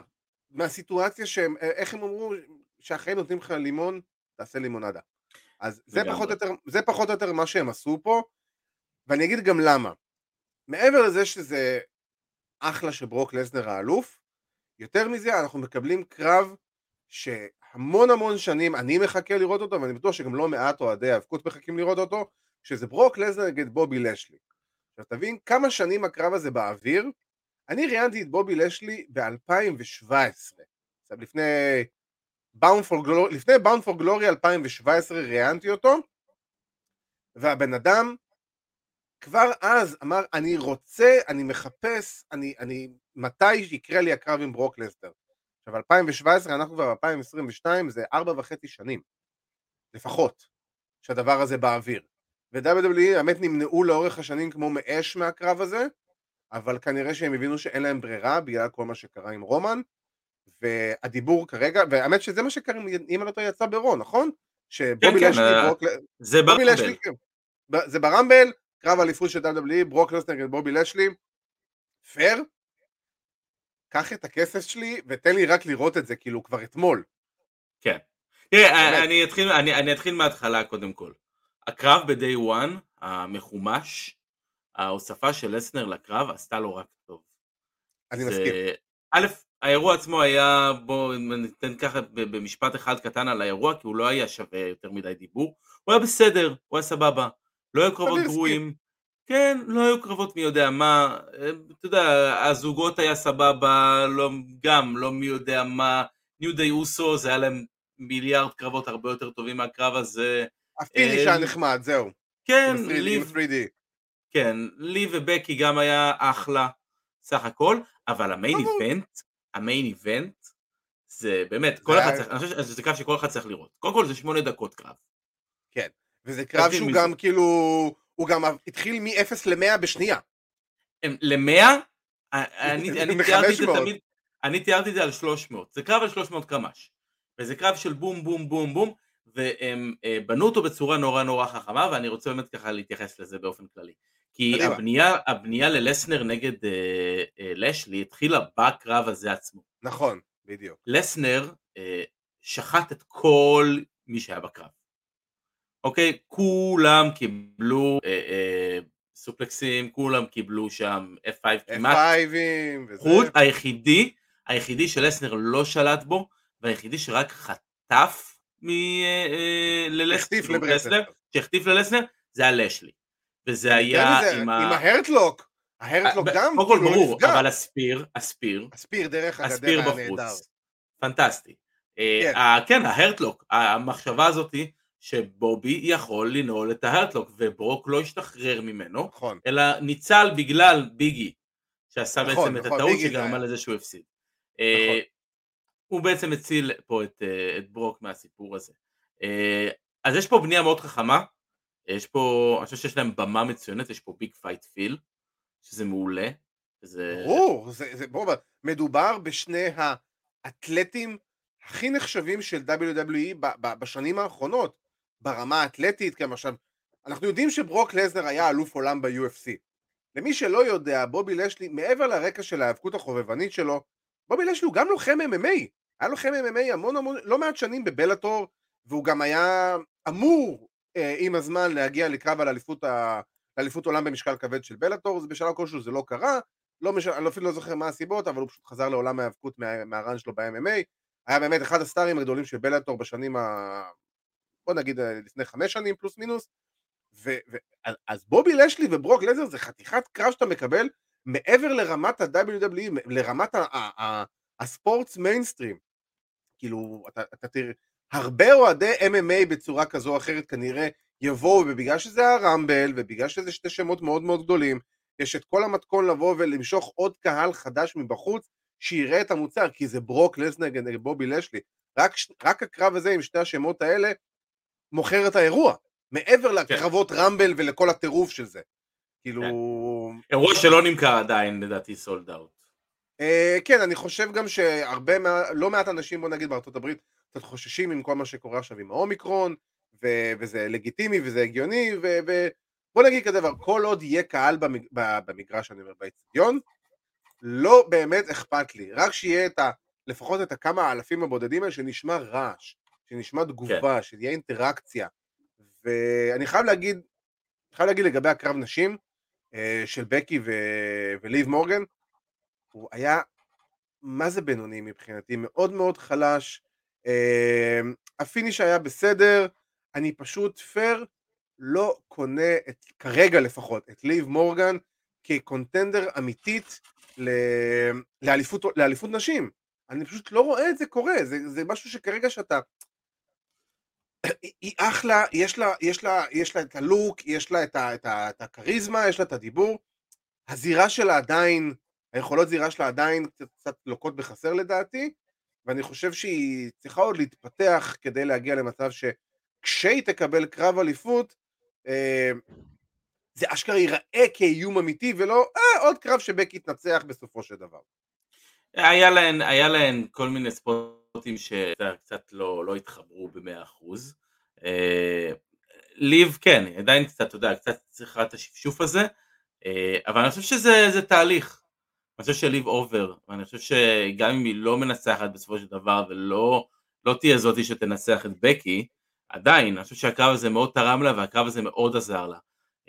מהסיטואציה שהם, אה, איך הם אמרו, שהחיים נותנים לך לימון, תעשה לימונדה. אז זה. פחות, יותר, זה פחות או יותר מה שהם עשו פה, ואני אגיד גם למה. מעבר לזה שזה אחלה שברוק לסנר האלוף, יותר מזה אנחנו מקבלים קרב המון המון שנים אני מחכה לראות אותו, ואני בטוח שגם לא מעט אוהדי האבקות מחכים לראות אותו, שזה ברוק לזנר נגד בובי לשלי. עכשיו תבין כמה שנים הקרב הזה באוויר, אני ראיינתי את בובי לשלי ב-2017, עכשיו לפני באונד פור גלורי, לפני באונד פור גלורי 2017 ראיינתי אותו, והבן אדם כבר אז אמר, אני רוצה, אני מחפש, אני, אני, מתי יקרה לי הקרב עם ברוק לסטר. עכשיו, 2017, אנחנו כבר ב-2022, זה ארבע וחצי שנים, לפחות, שהדבר הזה באוויר. ו-WWE, האמת, נמנעו לאורך השנים כמו מאש מהקרב הזה, אבל כנראה שהם הבינו שאין להם ברירה בגלל כל מה שקרה עם רומן, והדיבור כרגע, והאמת שזה מה שקרה, אם אני לא טועה, יצא ברון, נכון? שבובי כן, לשלי, אה, ברוק... זה ברמבל. לשלי, כן. זה ברמבל, קרב אליפות של WWE, ברוק לסנר נגד בובי לשלי, פייר, קח את הכסף שלי ותן לי רק לראות את זה, כאילו כבר אתמול. כן. תראה, באמת. אני אתחיל, אני, אני אתחיל מההתחלה קודם כל. הקרב ב-day one, המחומש, ההוספה של לסנר לקרב עשתה לו רק טוב. אני זה- מסכים. א', האירוע עצמו היה, בואו ניתן ככה במשפט אחד קטן על האירוע, כי הוא לא היה שווה יותר מדי דיבור. הוא היה בסדר, הוא היה סבבה. לא היו קרבות גרועים. כן, לא היו קרבות מי יודע מה. אה, אתה יודע, הזוגות היה סבבה, לא, גם לא מי יודע מה. New Day Usos, זה היה להם מיליארד קרבות הרבה יותר טובים מהקרב הזה. ה finish אה, היה נחמד, זהו. כן, עם ה-3D, עם ליב, ה-3D. כן, ליב ובקי גם היה אחלה, סך הכל, אבל ה main ברור. event, ה main event, זה באמת, כל אחד צריך, אני חושב שזה קרב שכל אחד צריך לראות. קודם כל זה שמונה דקות קרב. וזה קרב שהוא. גם כאילו, הוא גם התחיל מ-0 ל-100 בשנייה. הם- למאה, אני אני תיארתי את זה מ-500. תמיד, אני תיארתי את זה על 300, זה קרב על 300 קמ"ש, וזה קרב של בום בום בום בום, והם אה, בנו אותו בצורה נורא נורא חכמה, ואני רוצה באמת ככה להתייחס לזה באופן כללי. כי. הבנייה, הבנייה ללסנר נגד אה, אה, לשלי התחילה בקרב הזה עצמו. נכון, בדיוק. לסנר אה, שחט את כל מי שהיה בקרב. אוקיי? כולם קיבלו אה, אה, סופלקסים, כולם קיבלו שם F5 כמעט. F5ים וזה. חוץ היחידי, היחידי שלסנר לא שלט בו, והיחידי שרק חטף מ... אה, אה, ללס- החטיף כאילו, לברסלר. לסנר, שהחטיף ללסנר, זה היה לשלי. וזה היה עם עם ה... ההרטלוק. ההרטלוק ב- גם קודם כל כאילו ברור. אבל הספיר, הספיר, הספיר דרך הספיר. בחוץ. פנטסטי. אה, כן. כן, ההרטלוק, המחשבה הזאתי שבובי יכול לנעול את ה Hurt Lock וברוק לא השתחרר ממנו, נכון. אלא ניצל בגלל ביג אי, שעשה נכון, בעצם את נכון, הטעות שגרמה. לזה שהוא הפסיד. אה. הוא בעצם הציל פה את, אה, את ברוק מהסיפור הזה. אה, אז יש פה בנייה מאוד חכמה, יש פה, אני חושב שיש להם במה מצוינת, יש פה big fight feel, שזה מעולה. זה... ברור, זה, זה, ברור, מדובר בשני האתלטים הכי נחשבים של WWE ב, ב, בשנים האחרונות, ברמה האתלטית, כי עכשיו, אנחנו יודעים שברוק לזנר היה אלוף עולם ב-UFC. למי שלא יודע, בובי לשלי, מעבר לרקע של ההיאבקות החובבנית שלו, בובי לשלי הוא גם לוחם MMA, היה לוחם MMA המון המון, לא מעט שנים בבלאטור, והוא גם היה אמור עם הזמן להגיע לקרב על אליפות, ה... אליפות עולם במשקל כבד של בלאטור, זה בשלב כלשהו זה לא קרה, לא מש... אני אפילו לא זוכר מה הסיבות, אבל הוא פשוט חזר לעולם ההיאבקות מה... מהרן שלו ב-MMA, היה באמת אחד הסטארים הגדולים של בלאטור בשנים ה... בוא נגיד אה, לפני חמש שנים פלוס מינוס, ו... ו... אז בובי לשלי וברוק לזר זה חתיכת קרב שאתה מקבל מעבר לרמת ה-WWE, לרמת ה- ה- ה- הספורטס מיינסטרים. כאילו, אתה, אתה תראה, הרבה אוהדי MMA בצורה כזו או אחרת כנראה יבואו, ובגלל שזה הרמבל, ובגלל שזה שתי שמות מאוד מאוד גדולים, יש את כל המתכון לבוא ולמשוך עוד קהל חדש מבחוץ, שיראה את המוצר, כי זה ברוק לסנר נגד בובי לשלי. רק, רק הקרב הזה עם שתי השמות האלה מוכר את האירוע, מעבר לקרבות רמבל ולכל הטירוף של זה. כאילו... אירוע שלא נמכר עדיין, לדעתי סולד אאוט. אה, כן, אני חושב גם שהרבה, לא מעט אנשים, בוא נגיד בארצות הברית, קצת חוששים עם כל מה שקורה עכשיו עם האומיקרון, ו- וזה לגיטימי וזה הגיוני, ו- ובוא נגיד כזה דבר, כל עוד יהיה קהל במג... במגרש, אני אומר, באצטדיון, לא באמת אכפת לי, רק שיהיה את ה... לפחות את הכמה האלפים הבודדים האלה, שנשמע רעש, שנשמע תגובה, שתהיה אינטראקציה. ואני חייב להגיד, חייב להגיד לגבי הקרב נשים, אה, של בקי ו- וליב מורגן, הוא היה מה זה בינוני מבחינתי, מאוד מאוד חלש, ה finish היה בסדר, אני פשוט פייר לא קונה את, כרגע לפחות, את ליב מורגן כקונטנדר אמיתית ל- לאליפות, לאליפות נשים. אני פשוט לא רואה את זה קורה, זה, זה משהו שכרגע שאתה... היא- אחלה, יש לה, יש, לה, יש לה את הלוק, יש לה את, ה, את, ה, את הכריזמה, יש לה את הדיבור. הזירה שלה עדיין, היכולות זירה שלה עדיין קצת לוקות בחסר לדעתי, ואני חושב שהיא צריכה עוד להתפתח כדי להגיע למצב שכשהיא תקבל קרב אליפות, אה, זה אשכרה ייראה כאיום אמיתי, ולא אה, עוד קרב שבקי תנצח בסופו של דבר. היה להן, היה להן כל מיני ספוטים שקצת לא, לא התחברו במאה אחוז. אה, ליב כן, עדיין קצת, אתה יודע, קצת צריכה את השפשוף הזה, אה, אבל אני חושב שזה זה תהליך. אני חושב שליב אובר, ואני חושב שגם אם היא לא מנצחת בסופו של דבר ולא לא תהיה זאתי שתנצח את בקי, עדיין, אני חושב שהקרב הזה מאוד תרם לה והקרב הזה מאוד עזר לה.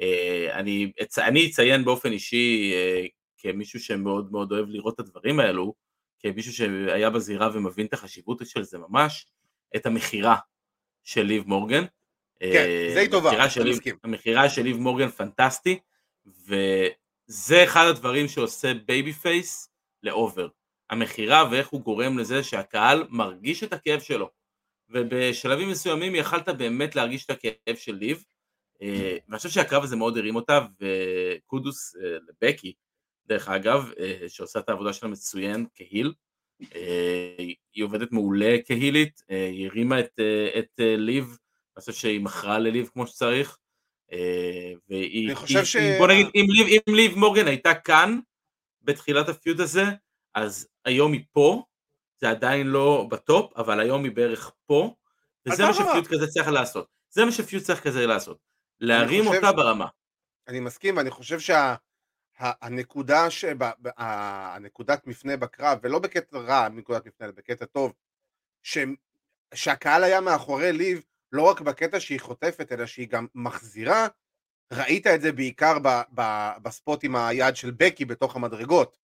אה, אני, אני אציין באופן אישי אה, כמישהו שמאוד מאוד אוהב לראות את הדברים האלו, כמישהו שהיה בזירה ומבין את החשיבות של זה ממש, את המכירה של ליב מורגן. כן, אה, זה היא טובה, המכירה של אני מסכים. המכירה של ליב מורגן פנטסטי, וזה אחד הדברים שעושה babyface לאובר. המכירה ואיך הוא גורם לזה שהקהל מרגיש את הכאב שלו. ובשלבים מסוימים יכלת באמת להרגיש את הכאב של ליב, אה, ואני חושב שהקרב הזה מאוד הרים אותה, וקודוס אה, לבקי, דרך אגב, אה, שעושה את העבודה שלה מצוין כהיל. היא עובדת מעולה כהילית, היא הרימה את, את ליב, אני חושב שהיא מכרה לליב כמו שצריך. אה, והיא, אני חושב היא- ש- היא- בוא נגיד, אם ליב, אם ליב מורגן הייתה כאן, בתחילת הפיוד הזה, אז היום היא פה, זה עדיין לא בטופ, אבל היום היא בערך פה, וזה מה? שפיוד כזה צריך לעשות. זה מה שפיוד צריך כזה לעשות. להרים חושב- אותה ברמה. אני מסכים, ואני חושב שהנקודה, שב, ב- ה- הנקודת מפנה בקרב, ולא בקטע רע, נקודת מפנה, אלא בקטע טוב, ש, שהקהל היה מאחורי ליב, לא רק בקטע שהיא חוטפת, אלא שהיא גם מחזירה, ראית את זה בעיקר ב, ב, ב spot עם היד של בקי בתוך המדרגות,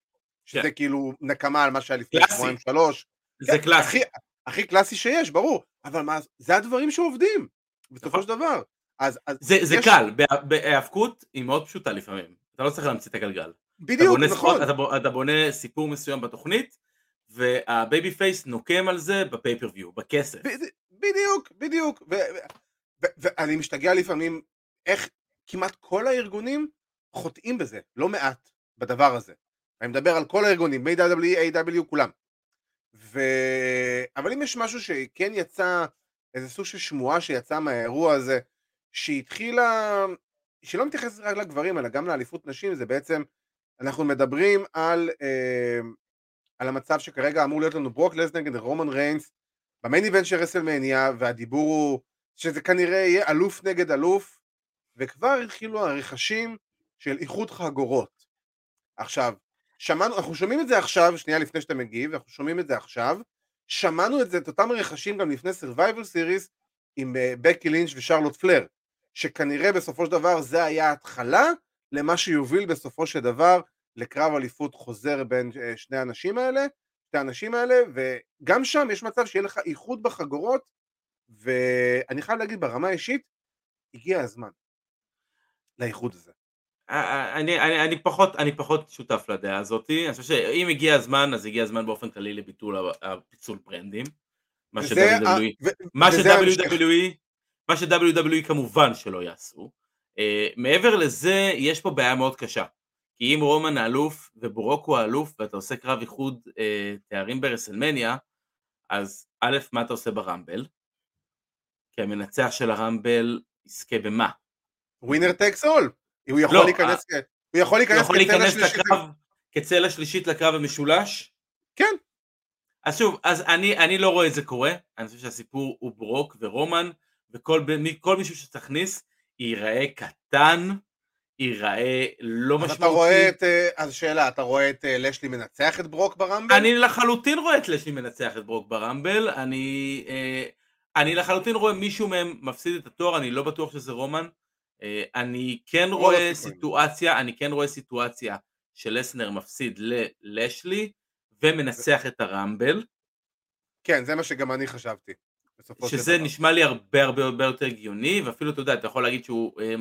שזה כן. כאילו נקמה על מה שהיה לפני. שבועיים שלוש. זה כן, קלאסי. הכי, הכי קלאסי שיש, ברור, אבל מה, זה הדברים שעובדים, בסופו נכון. של דבר. אז, אז זה, זה יש- קל, בה- בהיאבקות היא מאוד פשוטה לפעמים. אתה לא צריך להמציא את הגלגל. אתה בדיוק, בונה, נכון. ספורט, אתה, אתה בונה סיפור מסוים בתוכנית, וה babyface נוקם על זה ב pay-per-view, בכסף. בד- בדיוק, בדיוק. ואני משתגע לפעמים איך כמעט כל הארגונים חוטאים בזה, לא מעט, בדבר הזה. אני מדבר על כל הארגונים, AW, AW, כולם. ו... אבל אם יש משהו שכן יצא, איזה סוג של שמועה שיצא מהאירוע הזה, שהתחילה, שלא מתייחסת רק לגברים, אלא גם לאליפות נשים, זה בעצם, אנחנו מדברים על, אה, על המצב שכרגע אמור להיות לנו ברוק לסנר נגד רומן ריינס, ב main event של רסלמניה, והדיבור הוא שזה כנראה יהיה אלוף נגד אלוף, וכבר התחילו הרחשים של איחוד חגורות. עכשיו, שמענו, אנחנו שומעים את זה עכשיו, שנייה לפני שאתה מגיב, אנחנו שומעים את זה עכשיו, שמענו את זה, את אותם רחשים גם לפני Survivor Series עם אה, בקי לינץ' ושרלוט פלייר, שכנראה בסופו של דבר זה היה ההתחלה למה שיוביל בסופו של דבר לקרב אליפות חוזר בין אה, שני האנשים האלה, שתי האנשים האלה, וגם שם יש מצב שיהיה לך איחוד בחגורות, ואני חייב להגיד ברמה האישית, הגיע הזמן לאיחוד הזה. אה, אני, אני, אני, פחות, אני פחות שותף לדעה הזאת, אני חושב שאם הגיע הזמן, אז הגיע הזמן באופן כללי לביטול הפיצול ברנדים. מה ש-WWE מה. ש-WWE, מה ש-WWE כמובן שלא יעשו. Uh, מעבר לזה, יש פה בעיה מאוד קשה. כי אם רומן האלוף וברוק הוא האלוף ואתה עושה קרב איחוד uh, תארים ברסלמניה, אז א', מה אתה עושה ברמבל? כי המנצח של הרמבל יזכה במה? ווינר טקס אול. הוא יכול לא, להיכנס, כ- הוא יכול להיכנס יכול להיכנס. לקרב כצלע שלישית לקרב המשולש? כן. אז שוב, אז אני, אני לא רואה את זה קורה, אני חושב שהסיפור הוא ברוק ורומן, וכל כל מישהו שתכניס ייראה קטן, ייראה לא אז אתה משמעותי. רואה את, אה, אז שאלה, אתה רואה את אה, לשלי מנצח את ברוק ברמבל? אני לחלוטין רואה את לשלי מנצח את ברוק ברמבל, אני, אה, אני לחלוטין רואה מישהו מהם מפסיד את התואר, אני לא בטוח שזה רומן. אה, אני כן רוב רואה הסיכויים. סיטואציה, אני כן רואה סיטואציה שלסנר מפסיד ללאשלי ומנצח את הרמבל. כן, זה מה שגם אני חשבתי. שזה. נשמע לי הרבה הרבה הרבה יותר הגיוני, ואפילו אתה יודע, אתה יכול להגיד שהוא אה,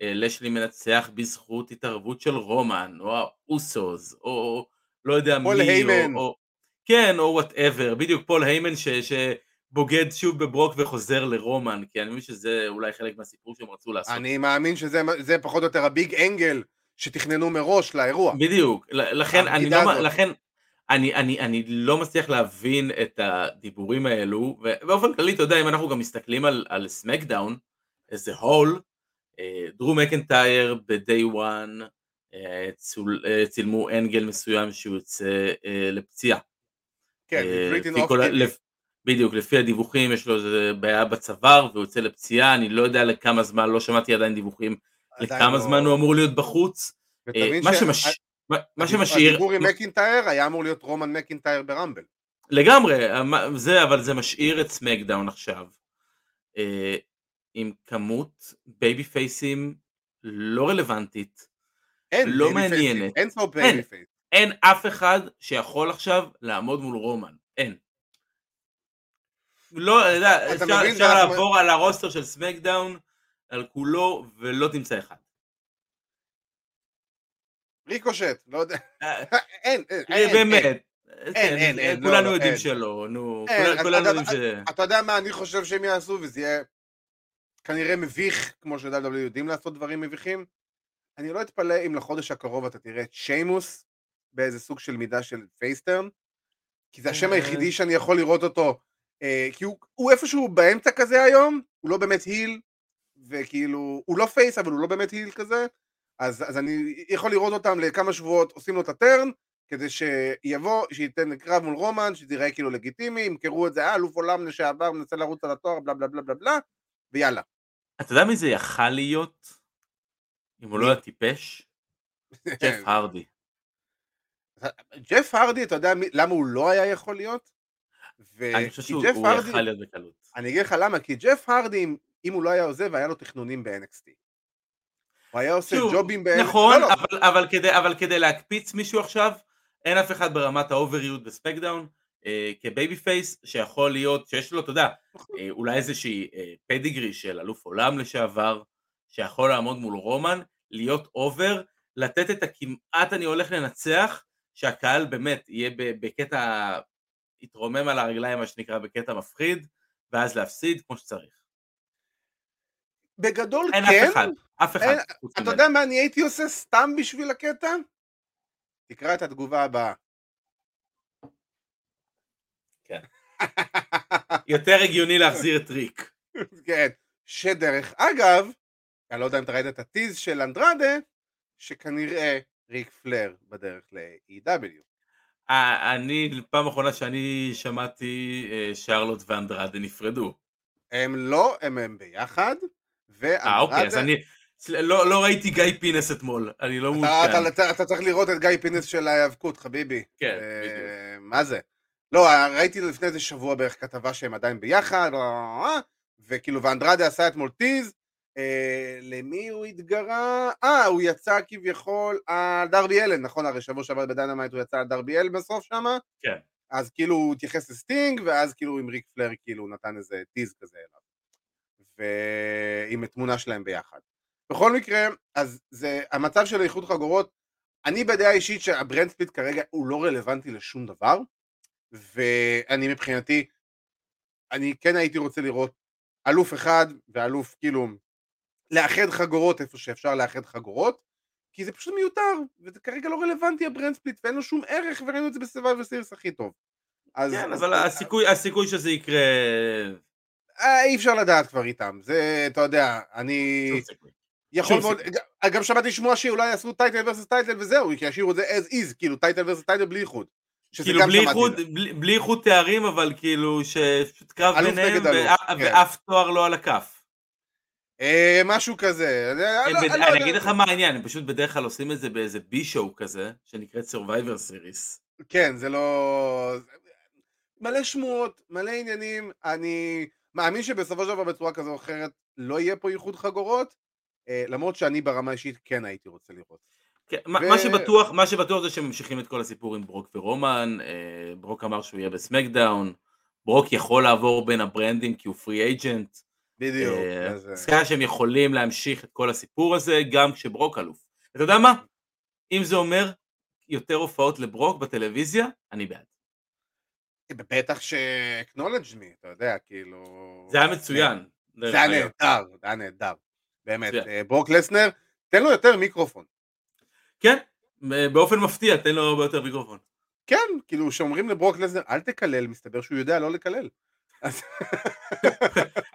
לאשלי מנצח בזכות התערבות של רומן, או האוסוס, או לא יודע פול מי, היימן. או, או כן, או whatever, בדיוק פול היימן ש, שבוגד שוב בברוק וחוזר לרומן, כי אני מבין שזה אולי חלק מהסיפור שהם רצו לעשות. אני מאמין שזה זה פחות או יותר הביג אנגל שתכננו מראש לאירוע. בדיוק, לכן אני לא, הזאת. לכן אני, אני, אני לא מצליח להבין את הדיבורים האלו, ובאופן כללי, אתה יודע, אם אנחנו גם מסתכלים על, על סמקדאון, איזה הול, דרו מקנטייר ב-day one, אה, צול- אה, צילמו אנגל מסוים שהוא יוצא אה, לפציעה. כן, אה, לפי כל. לפ- בדיוק, לפי הדיווחים יש לו איזה בעיה בצוואר והוא יוצא לפציעה, אני לא יודע לכמה זמן, לא שמעתי עדיין דיווחים לכמה לא- זמן הוא אמור להיות בחוץ. אה, מה ש- שמש- מה- שמשאיר, הדיבור עם מקינטייר היה אמור להיות רומן מקינטייר ברמבל. לגמרי, זה, אבל זה משאיר את סמקדאון עכשיו אה, עם כמות babyface ים לא רלוונטית, אין לא מעניינת. אין פה. babyface. אין אף אחד שיכול עכשיו לעמוד מול רומן, אין. לא, אתה יודע, אפשר, מבין, אפשר לעבור על הרוסטר של סמקדאון, על כולו, ולא תמצא אחד. ריקושט, לא יודע. אה, אין, אין, אין. באמת. אין, כן, אין, אין, לא, כולנו לא, יודעים אין. שלא, נו, כולנו- יודעים ש... אתה יודע מה אני חושב שהם יעשו, וזה יהיה כנראה מביך, כמו ש-W יודעים לעשות דברים מביכים? אני לא אתפלא אם לחודש הקרוב אתה תראה את שיימוס באיזה סוג של מידה של face turn, כי זה השם אה. היחידי שאני יכול לראות אותו, אה, כי הוא, הוא איפשהו באמצע כזה היום, הוא לא באמת heel, וכאילו, הוא לא face, אבל הוא לא באמת heel כזה, אז, אז אני יכול לראות אותם לכמה שבועות עושים לו את ה turn, כדי שיבוא, שייתן קרב מול רומן, שזה ייראה כאילו לגיטימי, ימכרו את זה, אה, אלוף עולם לשעבר, מנסה לרוץ על התואר, בלה בלה בלה בלה בלה, ויאללה. אתה יודע מי זה יכל להיות? אם הוא לא? היה טיפש? ג'ף הרדי. ג'ף הרדי, אתה יודע למה הוא לא היה יכול להיות? ו- אני חושב שהוא הרדי- יכל להיות בקלות. אני אגיד לך למה, כי ג'ף הרדי, אם- הוא לא היה עוזב, היה לו תכנונים ב-NXT. הוא היה עושה שוב, ג'ובים ב... נכון, לא, לא, אבל, אבל, כדי, אבל כדי להקפיץ מישהו עכשיו, אין אף אחד ברמת האובריות בספקדאון, אה, כ babyface, שיכול להיות, שיש לו, אתה יודע, אה, אולי איזושהי אה, pedigree של אלוף עולם לשעבר, שיכול לעמוד מול רומן, להיות over, לתת את הכמעט אני הולך לנצח, שהקהל באמת יהיה בקטע, יתרומם על הרגליים, מה שנקרא, בקטע מפחיד, ואז להפסיד כמו שצריך. בגדול אין כן, אף אחד, אף אחד. אין- אתה. יודע מה אני הייתי עושה סתם בשביל הקטע? תקרא את התגובה הבאה. כן. יותר הגיוני להחזיר את ריק. כן, שדרך אגב, אני לא יודע אם אתה ראית את הטיז של אנדרדה, שכנראה ריק פלר בדרך ל-EW. אה, אני, פעם אחרונה שאני שמעתי אה, שרלוט ואנדרדה נפרדו. הם לא, הם, הם ביחד, אה, אוקיי, אז ואנדרדה... אני... לא לא ראיתי גיא פינס אתמול, אני לא אתה, מעודכן. אתה, אתה, אתה צריך לראות את גיא פינס של ההיאבקות, חביבי. כן, אה, בדיוק. מה זה? לא, ראיתי לפני איזה שבוע בערך כתבה שהם עדיין ביחד, אה, וכאילו, ואנדרדה עשה אתמול tease, אה, למי הוא התגרה? אה, הוא יצא כביכול על דרבי אלן, נכון? הרי שבוע שעבר בדיינמייט הוא יצא על דרבי אלן בסוף שמה? כן. אז כאילו הוא התייחס לסטינג, ואז כאילו עם ריק פלייר כאילו נתן איזה tease כזה אליו. ועם תמונה שלהם ביחד. בכל מקרה, אז זה, המצב של איחוד חגורות, אני בדעה אישית שה brand split כרגע הוא לא רלוונטי לשום דבר, ואני מבחינתי, אני כן הייתי רוצה לראות אלוף אחד ואלוף כאילו לאחד חגורות איפה שאפשר לאחד חגורות, כי זה פשוט מיותר, וזה כרגע לא רלוונטי ה brand split, ואין לו שום ערך, וראינו את זה ב Survivor Series הכי טוב. אז, כן, אז- אבל הסיכוי הסיכוי שזה יקרה... אה, אי אפשר לדעת כבר איתם, זה, אתה יודע, אני... יכול מאוד, גם- גם שמעתי שמוע שאולי יעשו title versus title וזהו, כי ישאירו את זה as is, כאילו title versus title בלי איחוד. כאילו בלי איחוד. בלי- בלי איחוד תארים, אבל כאילו שפשוט קרב ביניהם, כן. ואף תואר לא על הכף. אה, משהו כזה. אני- הם לא- בד- אני לא אני. אגיד לך מה העניין, הם פשוט בדרך כלל עושים את זה באיזה B show כזה, שנקראת Survivor Series. כן, זה לא... מלא שמועות, מלא עניינים, אני מאמין שבסופו של דבר בצורה כזו או אחרת לא יהיה פה איחוד חגורות, אה, למרות שאני ברמה אישית כן הייתי רוצה לראות. כן, מה- ו- מה שבטוח, מה שבטוח זה שהם ממשיכים את כל הסיפור עם ברוק ורומן, אה, ברוק אמר שהוא יהיה בסמקדאון, ברוק יכול לעבור בין הברנדים כי הוא פרי אייג'נט. בדיוק. אה, אז, אה, ככה שהם יכולים להמשיך את כל הסיפור הזה גם כשברוק אלוף. אתה יודע מה? אם זה אומר יותר הופעות לברוק בטלוויזיה, אני בעד. בטח ש-acknowledge me, אתה יודע, כאילו... זה היה מצוין. זה היה. נהדר, זה היה נהדר. באמת. אה, ברוק לסנר, תן לו יותר מיקרופון. כן, באופן מפתיע, תן לו הרבה יותר מיקרופון. כן, כאילו, שאומרים לברוק לסנר, אל תקלל, מסתבר שהוא יודע לא לקלל.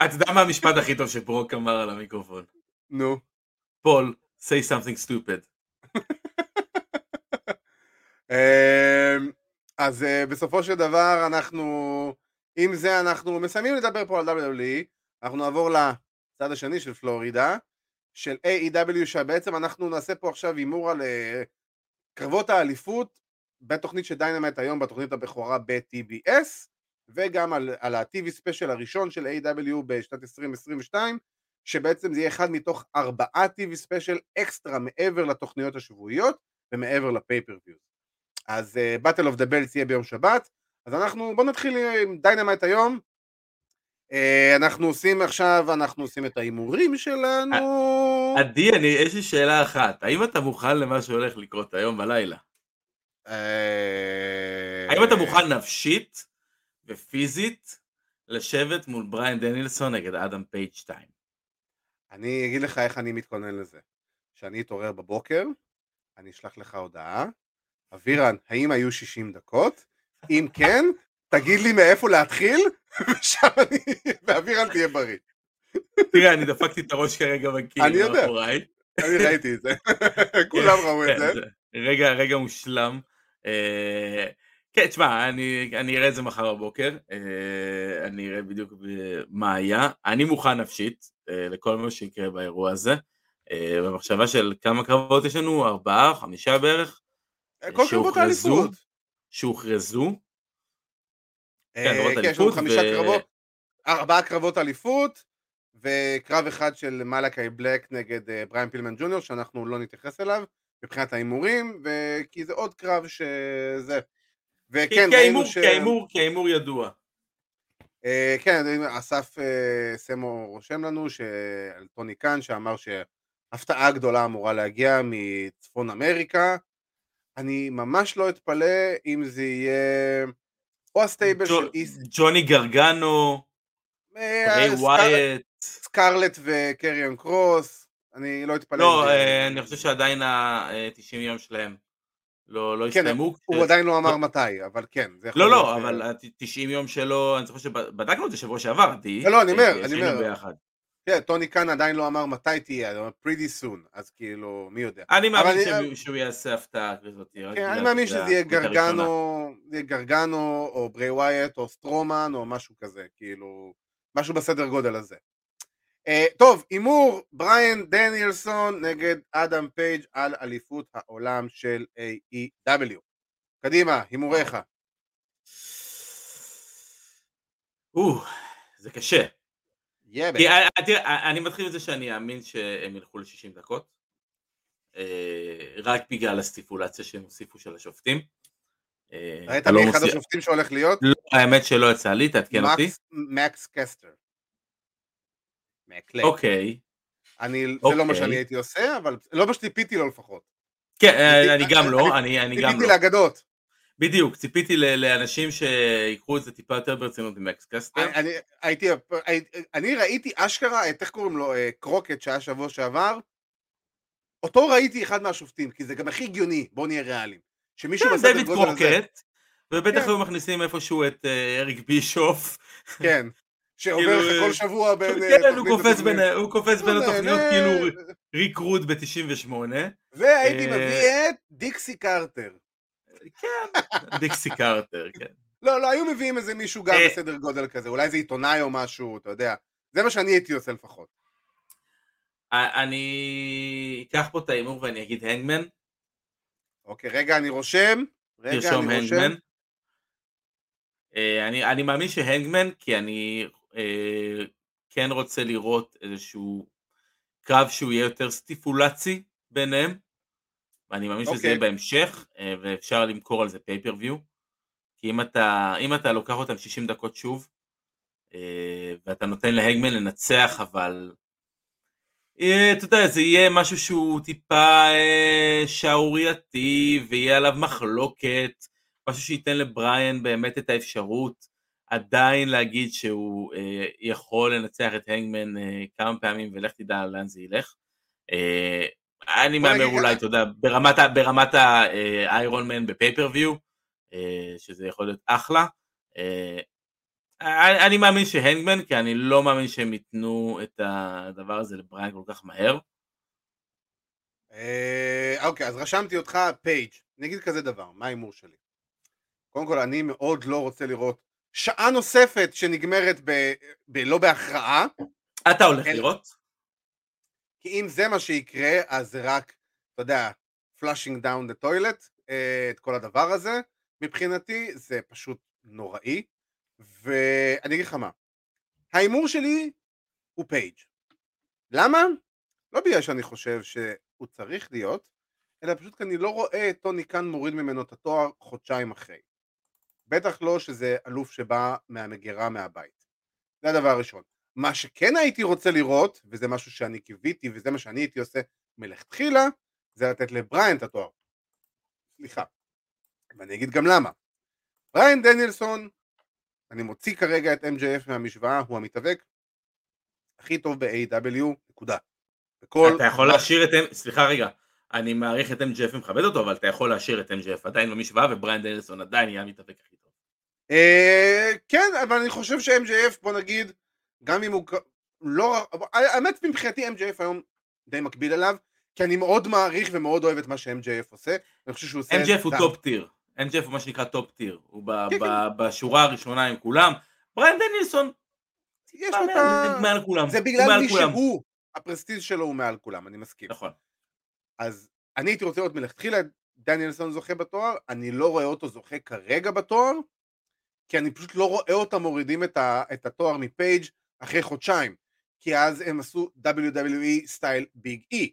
אתה יודע מה המשפט הכי טוב שברוק אמר על המיקרופון? נו. פול, say something stupid. אמ, אז אה, בסופו של דבר אנחנו, עם זה אנחנו מסיימים לדבר פה על WWE, אנחנו נעבור לצד השני של פלורידה, של AEW, שבעצם אנחנו נעשה פה עכשיו הימור על אה, קרבות האליפות בתוכנית של דיינמייט היום, בתוכנית הבכורה ב-TBS, וגם על, על ה-TV special הראשון של AEW בשנת 2022, שבעצם זה יהיה אחד מתוך ארבעה TV special אקסטרה מעבר לתוכניות השבועיות ומעבר ל pay-per-views. אז אה, Battle of the Belts יהיה ביום שבת, אז אנחנו, בואו נתחיל עם דיינמייט היום. אה, אנחנו עושים עכשיו, אנחנו עושים את ההימורים שלנו. עדי, אני, יש לי שאלה אחת, האם אתה מוכן למה שהולך לקרות היום בלילה? אה, האם אתה מוכן נפשית ופיזית לשבת מול בריין דנילסון נגד אדם פייג' 2? אני אגיד לך איך אני מתכונן לזה. כשאני אתעורר בבוקר, אני אשלח לך הודעה. אבירן, האם היו 60 דקות? אם כן, תגיד לי מאיפה להתחיל, ושם אני... ואבירן תהיה בריא. תראה, אני דפקתי את הראש כרגע בקיר אני יודע. אני ראיתי את זה. כולם ראו את כן, זה. רגע, רגע מושלם. אה, כן, תשמע, אני, אני אראה את זה מחר בבוקר, אה, אני אראה בדיוק מה היה. אני מוכן נפשית אה, לכל מה שיקרה באירוע הזה. במחשבה של כמה קרבות יש לנו, ארבעה, חמישה בערך, כל קרבות? האליפות. שהוכרזו. אה, כן, קרבות כן, יש לנו אליפות, חמישה ו- קרבות, ארבעה קרבות אליפות, וקרב אחד של מלאקי בלק נגד אה, בריאן פילמן ג'וניור, שאנחנו לא נתייחס אליו מבחינת ההימורים, כי זה עוד קרב שזה. וכן, ראינו ש... כי ההימור ידוע. אה, כן, אסף אה, סמו רושם לנו על טוני קאן, שאמר שהפתעה גדולה אמורה להגיע מצפון אמריקה. אני ממש לא אתפלא אם זה יהיה או ה stable של איסט... ג'וני גרגנו, אה, בריי סקר- ווייט. סקרלט וקריון קרוס, אני לא אתפלא. לא, אה, אני חושב שעדיין ה-90 יום שלהם לא לא כן, הסתיימו. הוא עדיין לא אמר מתי, אבל כן. לא, לא, אבל אה, ה-90 יום שלו, אני זוכר שבדקנו את זה שבוע שעבר. לא, לא, אני אומר, אני אומר. ביחד. כן, טוני קאן עדיין לא אמר מתי תהיה, אמר pretty soon, אז כאילו, מי יודע. אני מאמין אבל שהוא- אני- שהוא יעשה הפתעה כזאת. כן, אני מאמין שזה יהיה. גרגנו, זה יהיה גרגנו, או ברי ווייט, או סטרומן, או משהו כזה, כאילו, משהו בסדר גודל הזה. Uh, טוב, הימור, בריאן דניאלסון נגד אדם פייג' על אליפות העולם של AEW. קדימה, הימוריך. או, זה קשה. יאבא. כי, אה, אה, תראה, אני מתחיל מזה שאני אאמין שהם ילכו ל-60 דקות. אה, רק בגלל הסטיפולציה שהם הוסיפו של השופטים. אה, ראית לא מי אחד השופטים שהולך להיות? לא, האמת שלא יצא לי, תעדכן אותי. מקס- קסטר. אוקיי. זה לא מה אוקיי. שאני הייתי עושה, אבל לא מה שציפיתי לו לפחות. כן, אה, אני גם לא, אני גם ציפיתי לא. לאגדות. בדיוק, ציפיתי לאנשים שיקחו את זה טיפה יותר ברצינות ממקס קסטר. אני- אני הייתי, אני ראיתי אשכרה את, איך קוראים לו, אה, קרוקט שהיה שבוע שעבר, אותו ראיתי אחד מהשופטים, כי זה גם הכי הגיוני, בואו נהיה ריאליים. שמישהו כן, דיוויד קרוקט, ובטח כן. היו מכניסים איפשהו את אה, אריק בישוף. כן, שעובר כאילו, לך כל אה, שבוע בין... אה, כן, הוא תוכנית קופץ לתוכנית. בין- הוא קופץ בין הוא התוכניות. כאילו ריק רוד ב-98. והייתי אה, מביא את דיקסי קרטר. כן, דיקסי קרטר, כן. לא, לא, היו מביאים איזה מישהו גם אה. בסדר גודל כזה, אולי איזה עיתונאי או משהו, אתה יודע. זה מה שאני הייתי עושה לפחות. אני אקח פה את ההימור ואני אגיד הנגמן, אוקיי, רגע, אני רושם. רגע, תרשום. הנגמן. אה, אני אני מאמין שהנגמן, כי אני אה, כן רוצה לראות איזשהו קרב שהוא יהיה יותר סטיפולצי ביניהם, ואני מאמין שזה אוקיי. יהיה בהמשך, אה, ואפשר למכור על זה פייפריוויו, כי אם אתה, אם אתה לוקח אותם 60 דקות שוב, אה, ואתה נותן להגמן לנצח, אבל אה, אתה יודע, זה יהיה משהו שהוא טיפה שערורייתי, ויהיה עליו מחלוקת, משהו שייתן לבריאן באמת את האפשרות עדיין להגיד שהוא אה, יכול לנצח את הנגמן אה, כמה פעמים, ולך תדע לאן זה ילך. אה, אני מהמר נגיד אולי. אתה יודע, ברמת, האיירון מן בפייפריוויו, אה, שזה יכול להיות אחלה. אה, אני, מאמין שהנגמן, כי אני לא מאמין שהם ייתנו את הדבר הזה לבריין כל כך מהר. אה, אוקיי, אז רשמתי אותך פייג'. אני אגיד כזה דבר, מה ההימור שלי? קודם כל, אני מאוד לא רוצה לראות שעה נוספת שנגמרת ב... ב... לא בהכרעה, אתה הולך כן. לראות? כי אם זה מה שיקרה, אז זה רק, אתה יודע, down the toilet, אה, את כל הדבר הזה. מבחינתי זה פשוט נוראי, ואני אגיד לך מה, ההימור שלי הוא פייג'. למה? לא בגלל שאני חושב שהוא צריך להיות, אלא פשוט כי אני לא רואה את טוני קאן מוריד ממנו את התואר חודשיים אחרי. בטח לא שזה אלוף שבא מהמגירה מהבית. זה הדבר הראשון. מה שכן הייתי רוצה לראות, וזה משהו שאני קיוויתי, וזה מה שאני הייתי עושה מלכתחילה, זה לתת לבריין את התואר. סליחה. ואני אגיד גם למה. בריין דניאלסון, אני מוציא כרגע את MJF מהמשוואה, הוא המתאבק הכי טוב ב-AW, נקודה. בכל... אתה יכול להשאיר את... סליחה רגע, אני מעריך את MJF ומכבד אותו, אבל אתה יכול להשאיר את MJF עדיין במשוואה, ובריין דניאלסון עדיין יהיה המתאבק הכי טוב. אה, כן, אבל אני חושב ש-MJF, בוא נגיד, גם אם הוא לא... האמת מבחינתי MJF היום די מקביל אליו, כי אני מאוד מעריך ומאוד אוהב את מה ש-MJF עושה, אני חושב שהוא עושה... MJF הוא טופ טיר. MJF הוא מה שנקרא top tier. הוא כן, ב- בשורה הראשונה עם כולם. בריין דניאלסון, יש לו את ה... מעל כולם. זה בגלל מי. שהוא, ה prestige שלו הוא מעל כולם, אני מסכים. נכון. אז אני הייתי רוצה לראות מלכתחילה דניאלסון זוכה בתואר, אני לא רואה אותו זוכה כרגע בתואר, כי אני פשוט לא רואה אותם מורידים את, ה, את התואר מפייג' אחרי חודשיים, כי אז הם עשו WWE style ביג אי,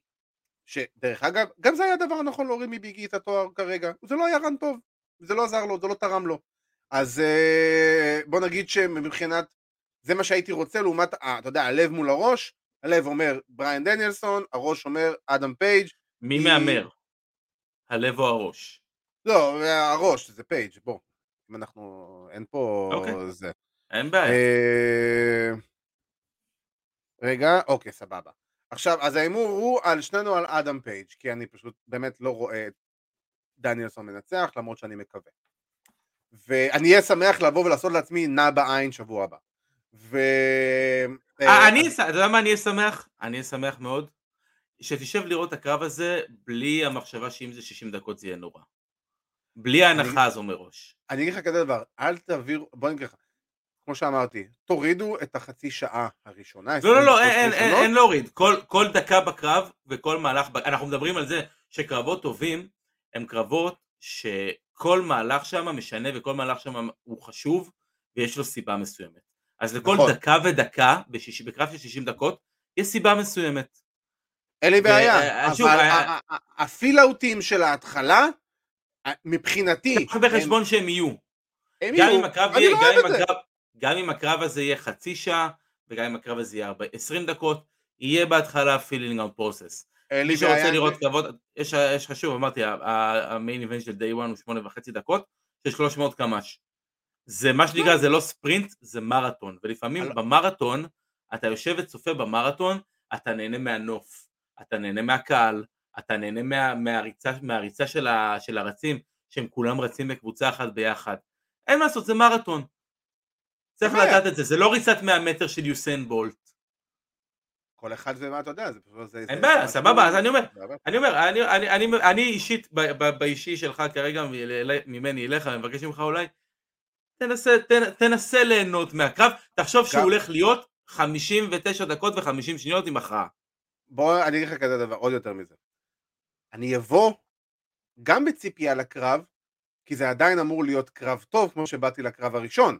שדרך אגב, גם זה היה הדבר הנכון להוריד מביג אי את התואר כרגע, זה לא היה run טוב, זה לא עזר לו, זה לא תרם לו. אז אה, בוא נגיד שמבחינת, זה מה שהייתי רוצה לעומת, אה, אתה יודע, הלב מול הראש, הלב אומר בריאן דניאלסון, הראש אומר אדם פייג', מי היא- מהמר? הלב או הראש? לא, הראש, זה פייג', בוא. אם אנחנו, אין פה אוקיי. זה. אין בעיה. אה, רגע, אוקיי, סבבה. עכשיו, אז ההימור הוא על שנינו על אדם פייג', כי אני פשוט באמת לא רואה את דניאלסון מנצח, למרות שאני מקווה. ואני אהיה שמח לבוא ולעשות לעצמי נה בעין שבוע הבא. ו... אה, אני, אתה יודע מה אני אהיה שמח? אני אהיה שמח מאוד. שתשב לראות את הקרב הזה בלי המחשבה שאם זה 60 דקות זה יהיה נורא. בלי ההנחה הזו מראש. אני אגיד לך כזה דבר, אל תעבירו, בוא נגיד לך, כמו שאמרתי, תורידו את החצי שעה הראשונה. לא, לא, 20 לא, אין, אין, אין. אין להוריד. כל, כל דקה בקרב וכל מהלך, אנחנו מדברים על זה שקרבות טובים הם קרבות שכל מהלך שם משנה וכל מהלך שם הוא חשוב ויש לו סיבה מסוימת. אז לכל נכון. דקה ודקה בשיש, בקרב של 60 דקות יש סיבה מסוימת. אין לי בעיה, אה, אבל שוב, ה- אה, ה feel-outים של ההתחלה, אה, מבחינתי, קח בחשבון שהם יהיו. הם- יהיו, אני לא אוהב את זה. גם אם הקרב הזה יהיה חצי שעה וגם אם הקרב הזה יהיה 40 20 דקות, יהיה בהתחלה feeling out process. מי שרוצה לראות. קרבות, יש, יש חשוב, אמרתי, ה main event של Day 1 הוא שמונה וחצי דקות, של 300 קמ"ש. זה מה שנקרא, זה לא ספרינט, זה מרתון, ולפעמים במרתון, אתה יושב וצופה במרתון, אתה נהנה מהנוף, אתה נהנה מהקהל, אתה נהנה מה, מהריצה, מהריצה של, ה, של הרצים, שהם כולם רצים בקבוצה אחת ביחד. אין מה לעשות, זה מרתון. צריך. לדעת את זה, זה לא ריצת 100 מטר של יוסיין בולט. כל אחד זה מה אתה יודע, זה פשוט... אין בעיה, סבבה, אז אני אומר. אני אומר, אני, אני, אני, אני אישית, באישי שלך כרגע, ממני אליך, אני מבקש ממך אולי, תנסה, תנ, תנסה ליהנות מהקרב, תחשוב שהוא הולך להיות 59 דקות ו-50 שניות עם הכרעה. בוא, אני אגיד לך כזה דבר, עוד יותר מזה. אני אבוא גם בציפייה לקרב, כי זה עדיין אמור להיות קרב טוב, כמו שבאתי לקרב הראשון.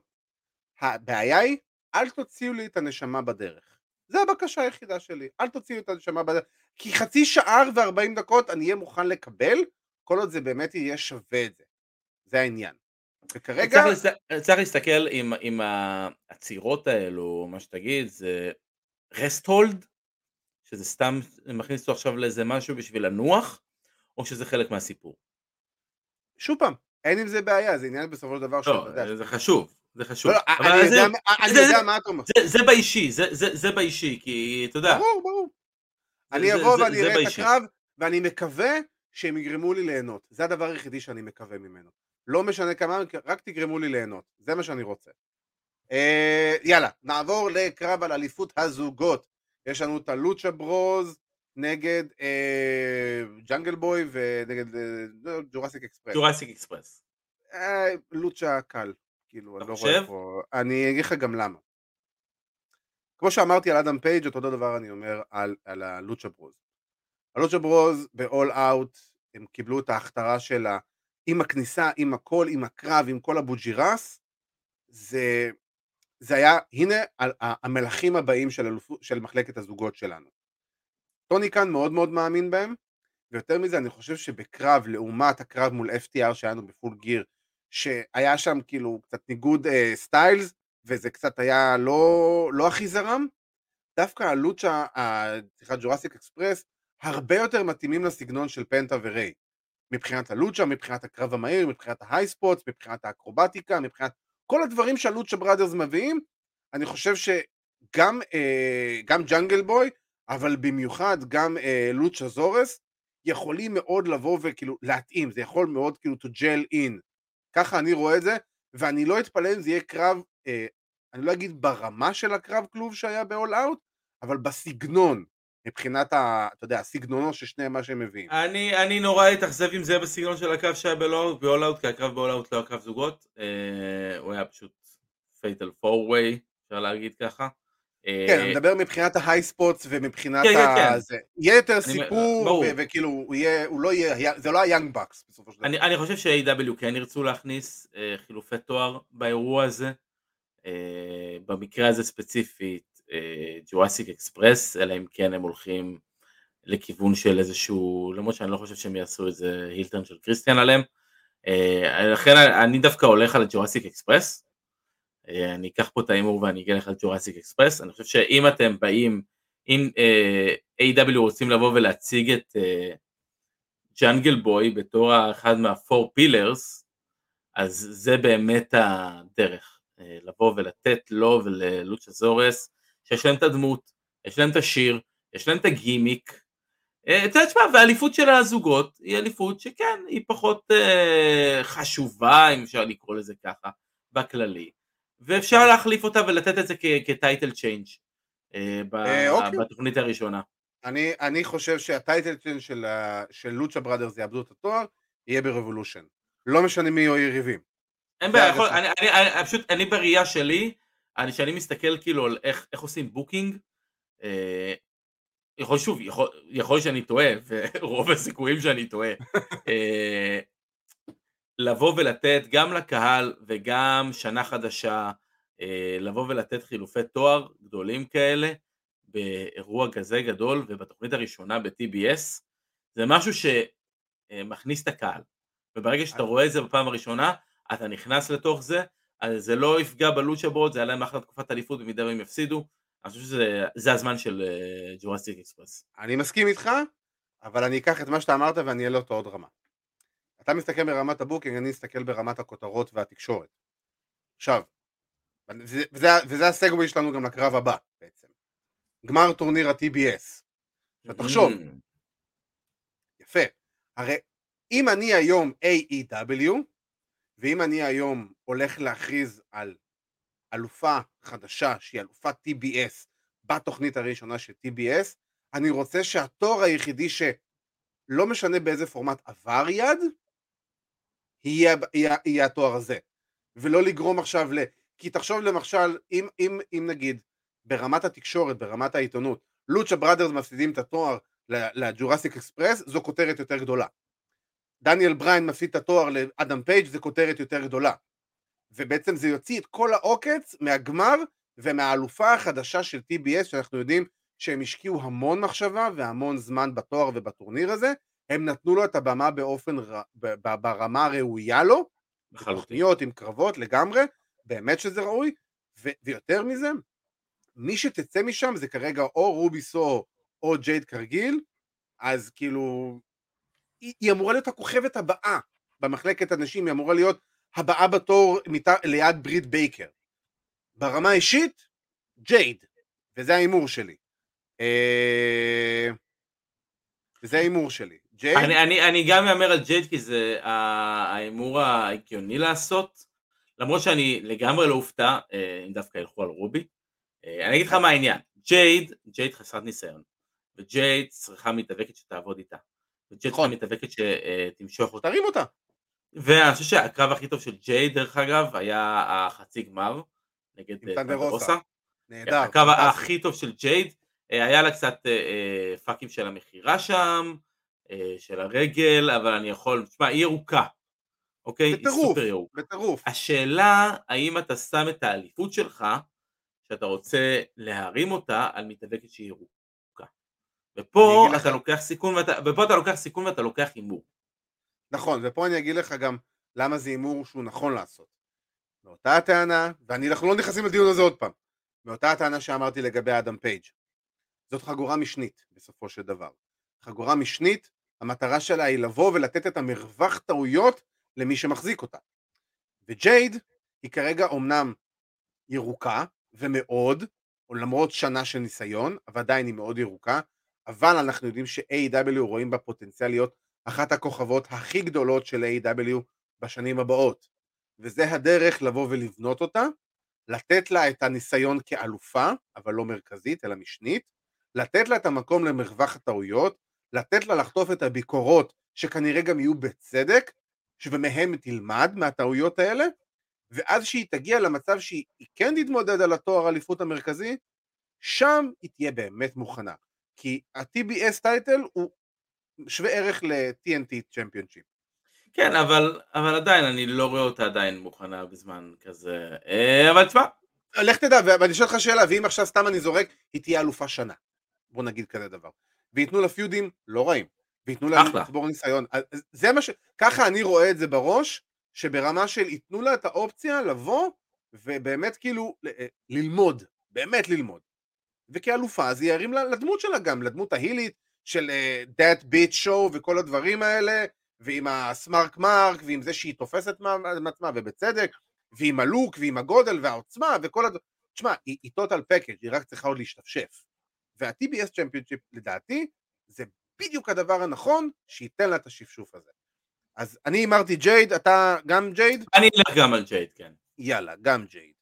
הבעיה היא, אל תוציאו לי את הנשמה בדרך. זו הבקשה היחידה שלי, אל תוציאו את הנשמה בדרך. כי חצי שעה וארבעים דקות אני אהיה מוכן לקבל, כל עוד זה באמת יהיה שווה את זה. זה העניין. וכרגע... צריך, לס... צריך להסתכל עם, עם העצירות האלו, מה שתגיד, זה רסט הולד, שזה סתם מכניס אותו עכשיו לאיזה משהו בשביל לנוח, או שזה חלק מהסיפור? שוב פעם, אין עם זה בעיה, זה עניין בסופו של דבר לא, של... זה חשוב, זה חשוב. לא, לא, אני יודע, אני יודע מה אתה אומר. זה, זה באישי, זה, זה, זה באישי, כי אתה יודע. ברור, ברור. אני אבוא ואני אראה את הקרב, ואני מקווה שהם יגרמו לי ליהנות. זה הדבר היחידי שאני מקווה ממנו. לא משנה כמה, רק תגרמו לי ליהנות. זה מה שאני רוצה. אה, יאללה, נעבור לקרב על אליפות הזוגות. יש לנו את הלוצ'ה ברוז נגד אה, ג'אנגל בוי ונגד אה, ג'ורסיק אקספרס. ג'ורסיק אקספרס. אה, לוצ'ה קל. כאילו, אני לא רואה פה... אני אגיד לך גם למה. כמו שאמרתי על אדם פייג' אותו דבר אני אומר על, על הלוצ'ה ברוז. הלוצ'ה ברוז ב-all out הם קיבלו את ההכתרה שלה עם הכניסה, עם הכל, עם הקרב, עם כל הבוג'ירס, זה, זה היה, הנה המלכים הבאים של, של מחלקת הזוגות שלנו. טוני כאן מאוד מאוד מאמין בהם, ויותר מזה אני חושב שבקרב, לעומת הקרב מול FTR שהיה לנו ב Full Gear, שהיה שם כאילו קצת ניגוד אה, styles, וזה קצת היה לא, לא הכי זרם, דווקא הלוצ'ה, סליחה, ג'ורסיק אקספרס, הרבה יותר מתאימים לסגנון של פנטה וריי. מבחינת הלוצ'ה, מבחינת הקרב המהיר, מבחינת ה high spots, מבחינת האקרובטיקה, מבחינת כל הדברים שהלוצ'ה בראדרס מביאים, אני חושב שגם אה, גם ג'אנגל בוי, אבל במיוחד גם אה, לוצ'ה זורס, יכולים מאוד לבוא וכאילו להתאים, זה יכול מאוד כאילו to gel in. ככה אני רואה את זה, ואני לא אתפלא אם זה יהיה קרב, אה, אני לא אגיד ברמה של הקרב כלוב שהיה ב-all out, אבל בסגנון, מבחינת, ה, אתה יודע, הסגנונו של שניהם מה שהם מביאים. אני, אני נורא אתאכזב עם זה בסגנון של הקרב שהיה ב-all out, כי הקרב ב-all out לא היה קרב זוגות, אה, הוא היה פשוט fatal four way, אפשר להגיד ככה. כן, אני מדבר מבחינת ה high spots ומבחינת כן, ה... כן. זה. יהיה יותר סיפור, וכאילו, הוא יהיה, הוא לא יהיה, זה לא היאנג בקס בסופו של דבר. אני, אני חושב ש-AEW כן ירצו להכניס אה, חילופי תואר באירוע הזה, אה, במקרה הזה ספציפית, אה, ג'ורסיק אקספרס, אלא אם כן הם הולכים לכיוון של איזשהו, למרות שאני לא חושב שהם יעשו איזה heel turn של קריסטיאן עליהם, אה, לכן אני דווקא הולך על ג'ורסיק אקספרס, אה, אני אקח פה את ההימור ואני אגיע לך לג'ורסיק אקספרס, אני חושב שאם אתם באים, אם אה, AEW רוצים לבוא ולהציג את ג'אנגל אה, בוי בתור אחד מה four pillars, אז זה באמת הדרך, אה, לבוא ולתת לו וללוצ'ה זורס, שיש להם את הדמות, יש להם את השיר, יש להם את הגימיק, אתה יודע, תשמע, והאליפות של הזוגות היא אליפות שכן, היא פחות uh, חשובה, אם אפשר לקרוא לזה ככה, בכללי. ואפשר להחליף אותה ולתת את זה כ title change אה, אוקיי. בתוכנית הראשונה. אני, אני חושב שה title change של, של לוצ'ה בראדרס יאבדו את התואר, יהיה ב Revolution. לא משנה מי יהיו יריבים. אין בעיה, יכול, אני, אני, אני, פשוט, אני בראייה שלי, אני, שאני מסתכל כאילו על איך, איך עושים booking, אה, יכול שוב, יכול, יכול שאני טועה, ורוב הסיכויים שאני טועה, אה, לבוא ולתת גם לקהל וגם שנה חדשה, אה, לבוא ולתת חילופי תואר גדולים כאלה באירוע כזה גדול ובתוכנית הראשונה ב-TBS, זה משהו שמכניס את הקהל. וברגע שאתה רואה את זה בפעם הראשונה, אתה נכנס לתוך זה, אז זה לא יפגע ב Lucha Bros, זה היה להם אחלה תקופת אליפות במידה והם יפסידו, אני חושב שזה הזמן של Jurassic אה, אקספרס. אני מסכים איתך, אבל אני אקח את מה שאתה אמרת ואני אעלה אותו עוד רמה. אתה מסתכל ברמת ה booking, אני אסתכל ברמת הכותרות והתקשורת. עכשיו, וזה, וזה, וזה הסגווי שלנו גם לקרב הבא בעצם. גמר טורניר ה-TBS. עכשיו תחשוב, mm. יפה, הרי אם אני היום AEW, ואם אני היום הולך להכריז על אלופה חדשה שהיא אלופת TBS בתוכנית הראשונה של TBS, אני רוצה שהתואר היחידי שלא משנה באיזה פורמט עבר יד, יהיה, יהיה, יהיה התואר הזה. ולא לגרום עכשיו ל... כי תחשוב למשל, אם, אם, אם נגיד ברמת התקשורת, ברמת העיתונות, Lucha Brothers מפסידים את התואר ל Jurassic Express, זו כותרת יותר גדולה. דניאל בריין מפסיד את התואר לאדם פייג' זו כותרת יותר גדולה. ובעצם זה יוציא את כל העוקץ מהגמר ומהאלופה החדשה של TBS, שאנחנו יודעים שהם השקיעו המון מחשבה והמון זמן בתואר ובטורניר הזה, הם נתנו לו את הבמה באופן, ברמה הראויה לו. תוכניות, עם קרבות, לגמרי, באמת שזה ראוי, ו- ויותר מזה, מי שתצא משם זה כרגע או רובי סו או ג'ייד קרגיל, אז כאילו, היא, היא אמורה להיות הכוכבת הבאה במחלקת הנשים, היא אמורה להיות הבאה בתור מת... ליד ברית בייקר. ברמה האישית, ג'ייד, וזה ההימור שלי. אה... וזה ההימור שלי. ג'ייד? אני, אני, אני גם מהמר על ג'ייד כי זה ההימור ההגיוני לעשות, למרות שאני לגמרי לא אופתע אה, אם דווקא ילכו על רובי. אה, אני אגיד לך מה העניין, ג'ייד, ג'ייד חסרת ניסיון, וג'ייד צריכה מתאבקת שתעבוד איתה, וג'ייד צריכה נכון. מתאבקת שתמשוך אותה, תרים אותה. ואני חושב שהקרב הכי טוב של ג'ייד דרך אגב היה החצי גמר נגד אה, טנדרוסה. נהדר. הקרב. הכי טוב של ג'ייד, אה, היה לה קצת אה, אה, פאקים של המכירה שם, אה, של הרגל, אבל אני יכול, תשמע, היא ירוקה, אוקיי? היא בטירוף. סופר ירוקה. בטירוף. השאלה, האם אתה שם את האליפות שלך, שאתה רוצה להרים אותה, על מתאבקת שהיא ירוקה. ופה אתה לך- לוקח סיכון, ואתה, ופה אתה לוקח סיכון ואתה לוקח הימור. נכון, ופה אני אגיד לך גם למה זה הימור שהוא נכון לעשות. מאותה הטענה, ואנחנו לא נכנסים לדיון הזה עוד פעם, מאותה הטענה שאמרתי לגבי אדם פייג'. זאת חגורה משנית, בסופו של דבר. חגורה משנית, המטרה שלה היא לבוא ולתת את המרווח טעויות למי שמחזיק אותה. וג'ייד היא כרגע אומנם ירוקה, ומאוד, או למרות שנה של ניסיון, אבל עדיין היא מאוד ירוקה, אבל אנחנו יודעים ש-A.W. רואים בה פוטנציאל להיות אחת הכוכבות הכי גדולות של A.W. בשנים הבאות. וזה הדרך לבוא ולבנות אותה, לתת לה את הניסיון כאלופה, אבל לא מרכזית, אלא משנית, לתת לה את המקום למרווח הטעויות, לתת לה לחטוף את הביקורות, שכנראה גם יהיו בצדק, ומהם תלמד מהטעויות האלה, ואז שהיא תגיע למצב שהיא היא כן תתמודד על התואר האליפות המרכזי, שם היא תהיה באמת מוכנה. כי ה-TBS טייטל הוא שווה ערך ל-TNT צ'מפיונשיפ. כן, אבל, אבל עדיין, אני לא רואה אותה עדיין מוכנה בזמן כזה. אה, אבל תשמע, לך תדע, ואני שואל אותך שאלה, ואם עכשיו סתם אני זורק, היא תהיה אלופה שנה. בוא נגיד כזה דבר. וייתנו לה פיודים לא רעים. וייתנו לה. לצבור ניסיון. זה מה ש... ככה אני רואה את זה בראש, שברמה של ייתנו לה את האופציה לבוא, ובאמת כאילו אה, ללמוד. באמת ללמוד. וכאלופה, היא ירים לדמות שלה גם, לדמות ההילית של אה, that bitch show וכל הדברים האלה, ועם הסמארק מרק, ועם זה שהיא תופסת מה- מעצמה, ובצדק, ועם הלוק, ועם הגודל, והעוצמה, וכל הדברים. תשמע, היא, היא total package, היא רק צריכה עוד להשתפשף. וה-TBS צ'מפיונשיפ, לדעתי, זה בדיוק הדבר הנכון שייתן לה את השפשוף הזה. אז אני הימרתי ג'ייד, אתה גם ג'ייד? אני אלך גם על ג'ייד, כן. יאללה, גם ג'ייד.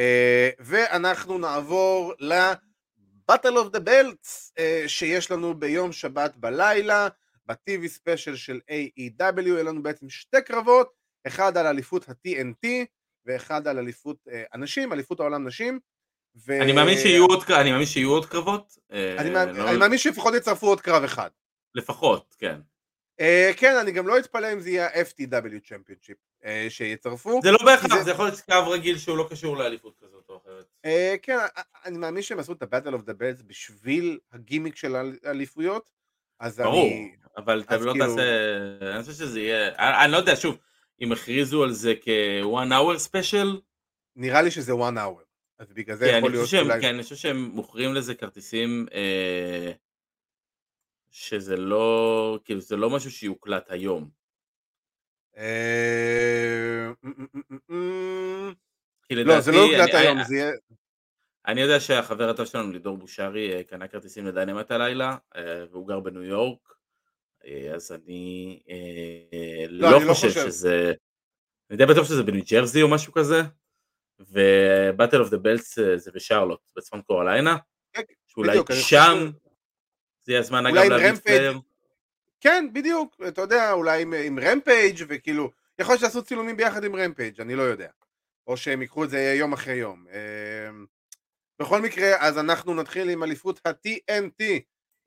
Uh, ואנחנו נעבור ל-Battle of the Belts uh, שיש לנו ביום שבת בלילה, ב-TV ספיישל של AEW, יהיו לנו בעצם שתי קרבות, אחד על אליפות ה-TNT ואחד על אליפות uh, הנשים, אליפות העולם נשים. ו... אני מאמין שיהיו עוד, אני מאמין שיהיו עוד קרבות. אה, אני, מאמין, לא- אני מאמין שלפחות יצרפו עוד קרב אחד. לפחות, כן. Uh, כן, אני גם לא אתפלא אם זה יהיה ה-FTW צ'מפיונשיפ uh, שיצרפו. זה לא בהכרח, זה- זה יכול להיות קרב רגיל שהוא לא קשור לאליפות כזאת או אחרת. אה, כן, א- אני מאמין שהם עשו את ה-Battle of the Bells בשביל הגימיק של האליפויות, אז ברור, אני... אבל אתה לא כאילו- תעשה, אני חושב שזה יהיה, אני אני לא יודע, שוב, אם הכריזו על זה כ-one hour special, נראה לי שזה one hour, אז בגלל זה כן, יכול להיות אולי... כן, אני חושב שהם מוכרים לזה כרטיסים אה, שזה לא, כאילו זה לא משהו שיוקלט היום. אה, כי לא, זה לא יוקלט היום, זה יהיה... אני יודע שהחבר הטוב שלנו לידור בושרי אה, קנה כרטיסים ל Dynamite הלילה אה, והוא גר בניו יורק אז אני לא, לא לא חושב. שזה אני די בטוח שזה בניו ג'רזי או משהו כזה ו Battle of the Belts זה בשרלוט בצפון קרוליינה כן, שאולי שם זה יהיה הזמן אגב Rampage פלייר כן, בדיוק, אתה יודע, אולי עם, עם Rampage וכאילו, יכול להיות שיעשו צילומים ביחד עם Rampage, אני לא יודע. או שהם ייקחו את זה יום אחרי יום. אה, בכל מקרה, אז אנחנו נתחיל עם אליפות ה-TNT,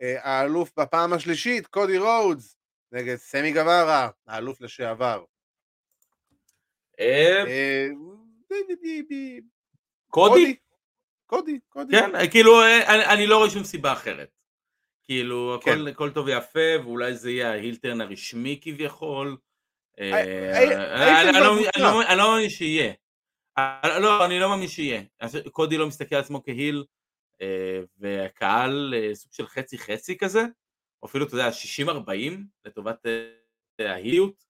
אה, האלוף בפעם השלישית, קודי רודס, נגד סמי גווארה, האלוף לשעבר. קודי? קודי, קודי. כן, כאילו אה, אני, אני לא רואה שום סיבה אחרת. כאילו כן. הכל, הכל טוב ויפה ואולי זה יהיה ההילטרן הרשמי כביכול אני- לא- מאמין שיהיה. אה, לא, אני לא מאמין שיהיה. קודי לא מסתכל על עצמו כהיל, אה, והקהל סוג של חצי חצי כזה, או אפילו, אתה יודע, 60-40 לטובת ההיליות,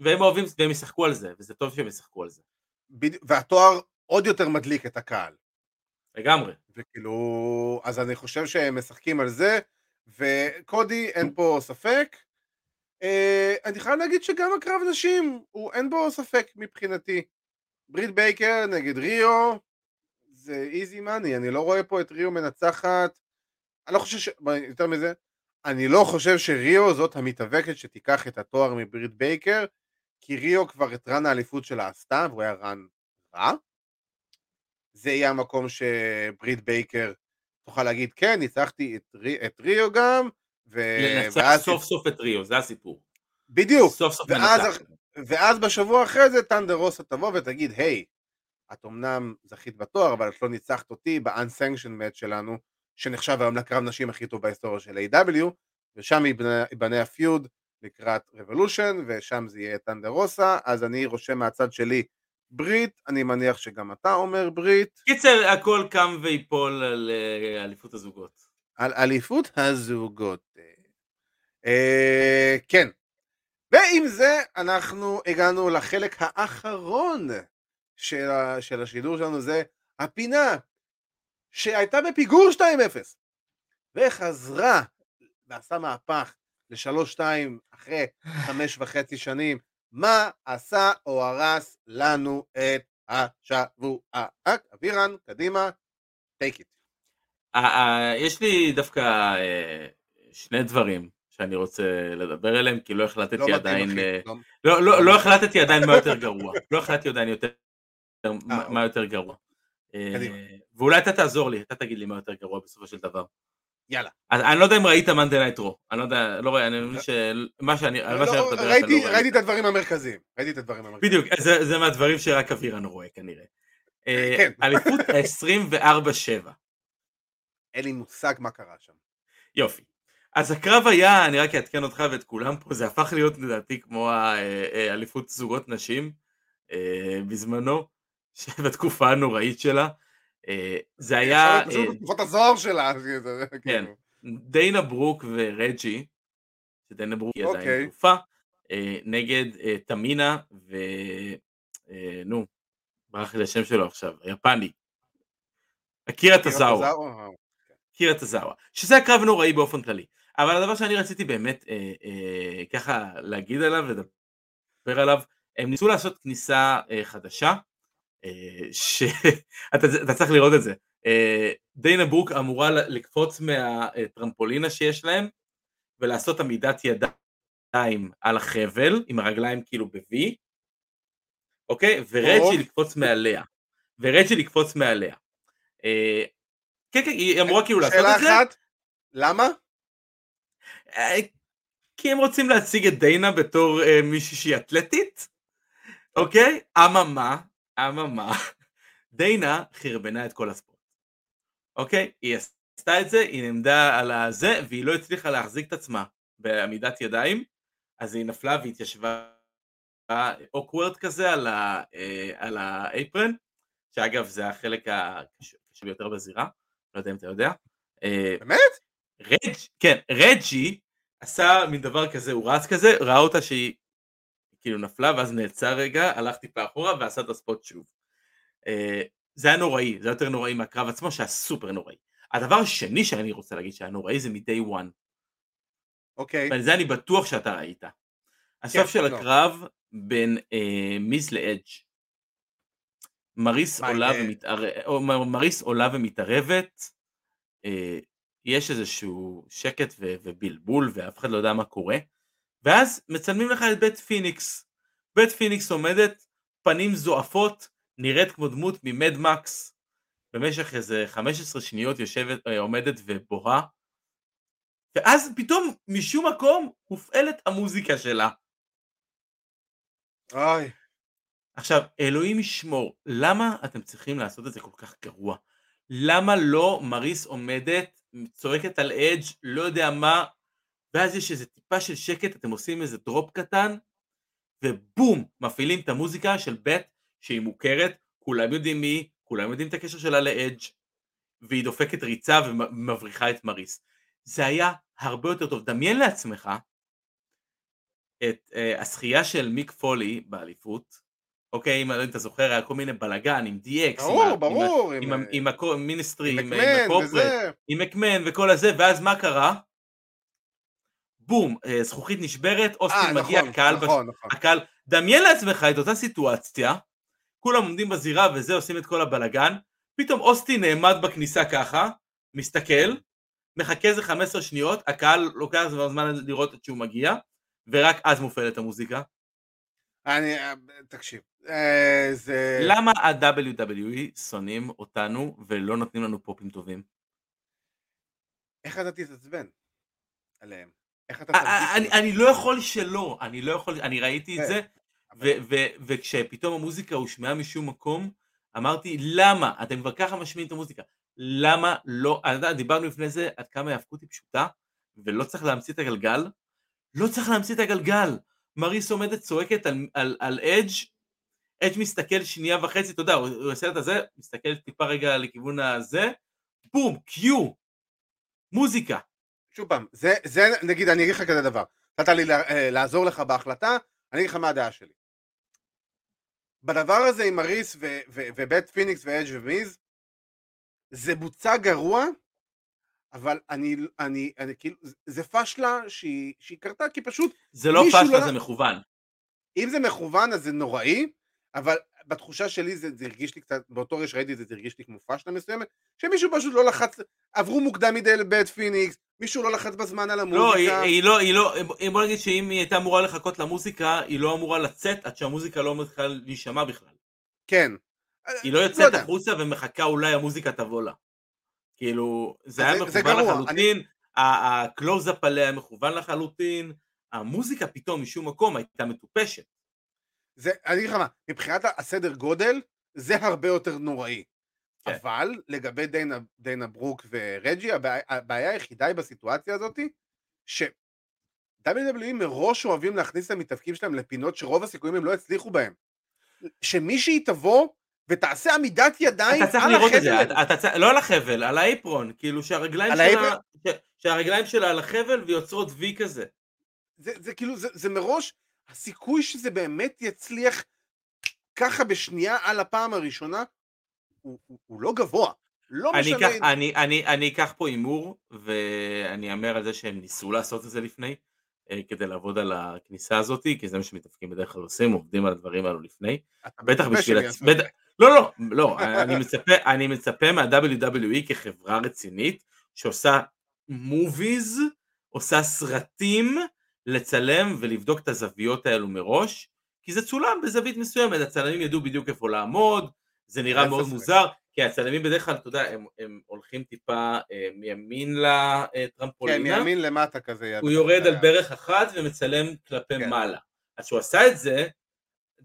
והם אוהבים, והם ישחקו על זה, וזה טוב שהם ישחקו על זה. בדיוק, והתואר עוד יותר מדליק את הקהל. לגמרי. וכאילו, אז אני חושב שהם משחקים על זה, וקודי, אין פה ספק. אה, אני חייב להגיד שגם הקרב נשים, הוא, אין בו ספק מבחינתי. ברית בייקר נגד ריו, זה איזי מאני, אני לא רואה פה את ריו מנצחת. אני לא חושב ש... יותר מזה, אני לא חושב שריו זאת המתאבקת שתיקח את התואר מברית בייקר, כי ריו כבר את run האליפות שלה עשתה, והוא היה run רע. זה יהיה המקום שברית בייקר תוכל להגיד, כן, ניצחתי את, רי, את ריו גם, ו... לנצח סוף סוף את ריו, זה הסיפור. בדיוק, סוף סוף ואז מנצח. ואז בשבוע אחרי זה ת'אנדר רוסה תבוא ותגיד, היי, את אמנם זכית בתואר, אבל את לא ניצחת אותי ב-unsanctioned match שלנו, שנחשב היום לקרב נשים הכי טוב בהיסטוריה של A.W, ושם ייבנה הפיוד לקראת רבולושן, ושם זה יהיה טנדר רוסה, אז אני רושם מהצד שלי ברית, אני מניח שגם אתה אומר ברית, קיצר, הכל קם ויפול על אה, אליפות הזוגות. על אליפות הזוגות. אה, כן. ועם זה אנחנו הגענו לחלק האחרון של, ה- של השידור שלנו, זה הפינה שהייתה בפיגור 2-0 וחזרה ועשה מהפך ל-3-2 אחרי חמש וחצי שנים. מה עשה או הרס לנו את השבוע? אבירן, קדימה, take it. אה, אה, יש לי דווקא אה, שני דברים שאני רוצה לדבר עליהם, כי לא החלטתי לא עדיין... אה, לא- לא, לא, החלטתי עדיין מה יותר גרוע. לא החלטתי עדיין יותר, מה אוקיי. יותר גרוע. אה. ואולי אתה תעזור לי, אתה תגיד לי מה יותר גרוע בסופו של דבר. יאללה. אז אני לא יודע אם ראית Monday Night Raw, אני לא יודע, לא רואה, אני מבין שמה שאני, על מה שאני לא, הולך לדבר אתה ראיתי, לא ראיתי ראית. את הדברים המרכזיים. ראיתי את הדברים המרכזיים. בדיוק, זה, זה מהדברים שרק אבירן רואה כנראה. אה, כן. אליפות ה-24-7. אין לי מושג מה קרה שם. יופי. אז הקרב היה, אני רק אעדכן אותך ואת כולם פה, זה הפך להיות לדעתי כמו האליפות זוגות נשים אה, בזמנו, בתקופה הנוראית שלה. אה, זה היה אה, בתקופת הזוהר שלה. כן. כאילו. דיינה ברוק ורג'י, שדיינה ברוק היא עדיין אוקיי. אלופה, אה, נגד תמינה ו... נו, ברח לי השם שלו עכשיו, היפני. אקירה טזאווה. אה, קירה טזאווה, שזה הקרב נוראי באופן כללי. אבל הדבר שאני רציתי באמת אה, אה, ככה להגיד עליו ולדבר עליו, הם ניסו לעשות כניסה אה, חדשה, שאתה אתה צריך לראות את זה. אה, דיינה ברוק אמורה לקפוץ מהטרמפולינה שיש להם ולעשות עמידת ידיים על החבל עם הרגליים כאילו ב-V, אוקיי? ורג'י טוב. לקפוץ מעליה. ורג'י לקפוץ מעליה. אה, כן, כן, היא אמורה כאילו לעשות שאלה את זה, אחת, למה? אה, כי הם רוצים להציג את דיינה בתור אה, מישהי שהיא אתלטית, אוקיי? אממה, אממה, דיינה חרבנה את כל הספורט, אוקיי? היא עשתה את זה, היא נעמדה על הזה, והיא לא הצליחה להחזיק את עצמה בעמידת ידיים, אז היא נפלה והתיישבה אוקוורד כזה על, ה, אה, על האפרן, שאגב זה החלק הקשה הקשה ביותר בזירה, לא יודע אם אתה יודע. אה, באמת? רג', כן, רג'י עשה מין דבר כזה, הוא רץ כזה, ראה אותה שהיא כאילו נפלה ואז נעצר רגע, הלך טיפה אחורה ועשה את הספוט שוב. אה, זה היה נוראי, זה היה יותר נוראי מהקרב עצמו שהיה סופר נוראי. הדבר השני שאני רוצה להגיד שהיה נוראי זה מ-day one, אוקיי. ועל זה אני בטוח שאתה ראית. הסוף של לא. הקרב בין אה, מיז לאדג'. מריס עולה אה, ומתערבת, מריס עולה ומתערבת, אה, יש איזשהו שקט ו- ובלבול ואף אחד לא יודע מה קורה, ואז מצלמים לך את בית פיניקס. בית פיניקס עומדת, פנים זועפות, נראית כמו דמות ממד מקס, במשך איזה 15 שניות יושבת, אה, עומדת ובוהה, ואז פתאום משום מקום מופעלת המוזיקה שלה. אוי. עכשיו, אלוהים ישמור, למה אתם צריכים לעשות את זה כל כך גרוע? למה לא מריס עומדת, צועקת על אדג', לא יודע מה, ואז יש איזה טיפה של שקט, אתם עושים איזה דרופ קטן, ובום, מפעילים את המוזיקה של בית שהיא מוכרת, כולם יודעים מי, כולם יודעים את הקשר שלה לאדג' והיא דופקת ריצה ומבריחה את מריס. זה היה הרבה יותר טוב. דמיין לעצמך את uh, הזכייה של מיק פולי באליפות, אוקיי, אם אתה זוכר, היה כל מיני בלאגן עם DX, ברור, עם, ברור, עם, עם, עם המיניסטרי, עם, עם מקמן הקורפרט, וזה. עם מקמן וכל הזה, ואז מה קרה? בום, אה, זכוכית נשברת, אה, אוסטין מגיע, נכון, הקהל, בש... נכון, נכון. הקהל, דמיין לעצמך את אותה סיטואציה, כולם עומדים בזירה וזה, עושים את כל הבלאגן, פתאום אוסטין נעמד בכניסה ככה, מסתכל, מחכה איזה 15 שניות, הקהל לוקח זמן לראות עד שהוא מגיע, ורק אז מופעלת המוזיקה. אני, אה, תקשיב, אה, זה... למה ה-WWE שונאים אותנו ולא נותנים לנו פופים טובים? איך אתה תתעצבן עליהם? איך אתה א- תרגיש א- אני? אני לא יכול שלא, אני לא יכול, אני ראיתי את כן, זה, וכשפתאום המוזיקה הושמעה משום מקום, אמרתי, למה? אתם כבר ככה משמיעים את המוזיקה, למה לא, אתה יודע, דיברנו לפני זה עד כמה ההאבקות היא פשוטה, ולא צריך להמציא את הגלגל, לא צריך להמציא את הגלגל. מריס עומדת צועקת על, על, על אדג', אדג' מסתכל שנייה וחצי, אתה יודע, הוא הוא עושה את הזה, מסתכל טיפה רגע לכיוון הזה, בום, קיו, מוזיקה. שוב פעם, זה, זה, נגיד, אני אגיד לך כזה דבר, נתת לי אה, לעזור לך בהחלטה, אני אגיד לך מה הדעה שלי. בדבר הזה עם אריס ובית פיניקס ואדג' ומיז, זה בוצע גרוע, אבל אני, אני, אני כאילו, זה- פשלה שהיא, שהיא קרתה כי פשוט, זה לא פשלה, לא- זה מכוון. אם זה מכוון אז זה נוראי, אבל בתחושה שלי זה, זה הרגיש לי קצת, באותו רגע שראיתי את זה, זה הרגיש לי כמו פשלה מסוימת, שמישהו פשוט לא לחץ, עברו מוקדם מדי לבית פיניקס, מישהו לא לחץ בזמן על המוזיקה. לא, היא, היא לא, היא לא, בוא נגיד שאם היא הייתה אמורה לחכות למוזיקה, היא לא אמורה לצאת עד שהמוזיקה לא מתחילה להישמע בכלל. כן. היא לא לא יוצאת יודע. החוצה ומחכה אולי המוזיקה תבוא לה. כאילו, זה היה זה- זה מכוון לחלוטין, הקלוזאפ עליה היה מכוון לחלוטין, המוזיקה פתאום משום מקום הייתה מטופשת. זה, אני אגיד לך מה, מבחינת הסדר גודל, זה הרבה יותר נוראי. כן. אבל לגבי דיינה, דיינה ברוק ורג'י, הבעיה, הבעיה היחידה היא בסיטואציה הזאת, ש... WWE מראש אוהבים להכניס את המתאבקים שלהם לפינות שרוב הסיכויים הם לא יצליחו בהם. שמישהי תבוא ותעשה עמידת ידיים אתה צריך על לראות את זה, החבל. אתה, אתה לא על החבל, על האייפרון, כאילו שהרגליים על שלה? ש- שהרגליים שלה על החבל ויוצרות וי כזה. זה, זה כאילו, זה, זה מראש, הסיכוי שזה באמת יצליח ככה בשנייה על הפעם הראשונה, הוא, הוא, הוא לא גבוה. לא אני משנה... אקח, אני, אני, אני אקח פה הימור, ואני אאמר על זה שהם ניסו לעשות את זה לפני, אה, כדי לעבוד על הכניסה הזאת, כי זה מה שמתאפקים בדרך כלל עושים, עובדים על הדברים האלו לפני. בטח בשביל... הצ- זה. לא, לא, לא, אני מצפה, אני מצפה מה-WWE כחברה רצינית, שעושה מוביז, עושה סרטים, לצלם ולבדוק את הזוויות האלו מראש, כי זה צולם בזווית מסוימת, הצלמים ידעו בדיוק איפה לעמוד, זה נראה מאוד. מוזר, כי הצלמים בדרך כלל, אתה יודע, הם, הם הולכים טיפה אה, מימין כן, לטרמפולינה, מימין למטה כזה. הוא יורד על אה, ברך אחת ומצלם כלפי כן. מעלה. אז כשהוא עשה את זה,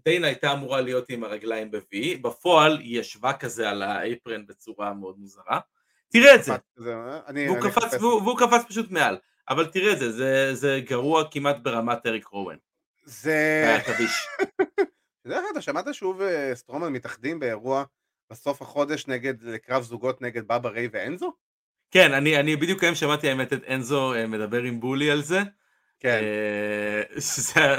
דיינה הייתה אמורה להיות עם הרגליים ב-V, בפועל היא ישבה כזה על האייפרן בצורה מאוד מוזרה. תראה את זה, אה? אני- והוא אני קפץ. והוא, והוא קפץ פשוט מעל, אבל תראה את זה, זה, זה גרוע כמעט ברמת אריק רואן, זה... היה מביש. דרך אגב, אתה שמעת שוב אה, סטרומן מתאחדים באירוע בסוף החודש נגד, קרב זוגות נגד בבא ריי ואנזו? כן, אני, אני בדיוק היום שמעתי האמת את אנזו אה, מדבר עם בולי על זה, כן. אה, שזה היה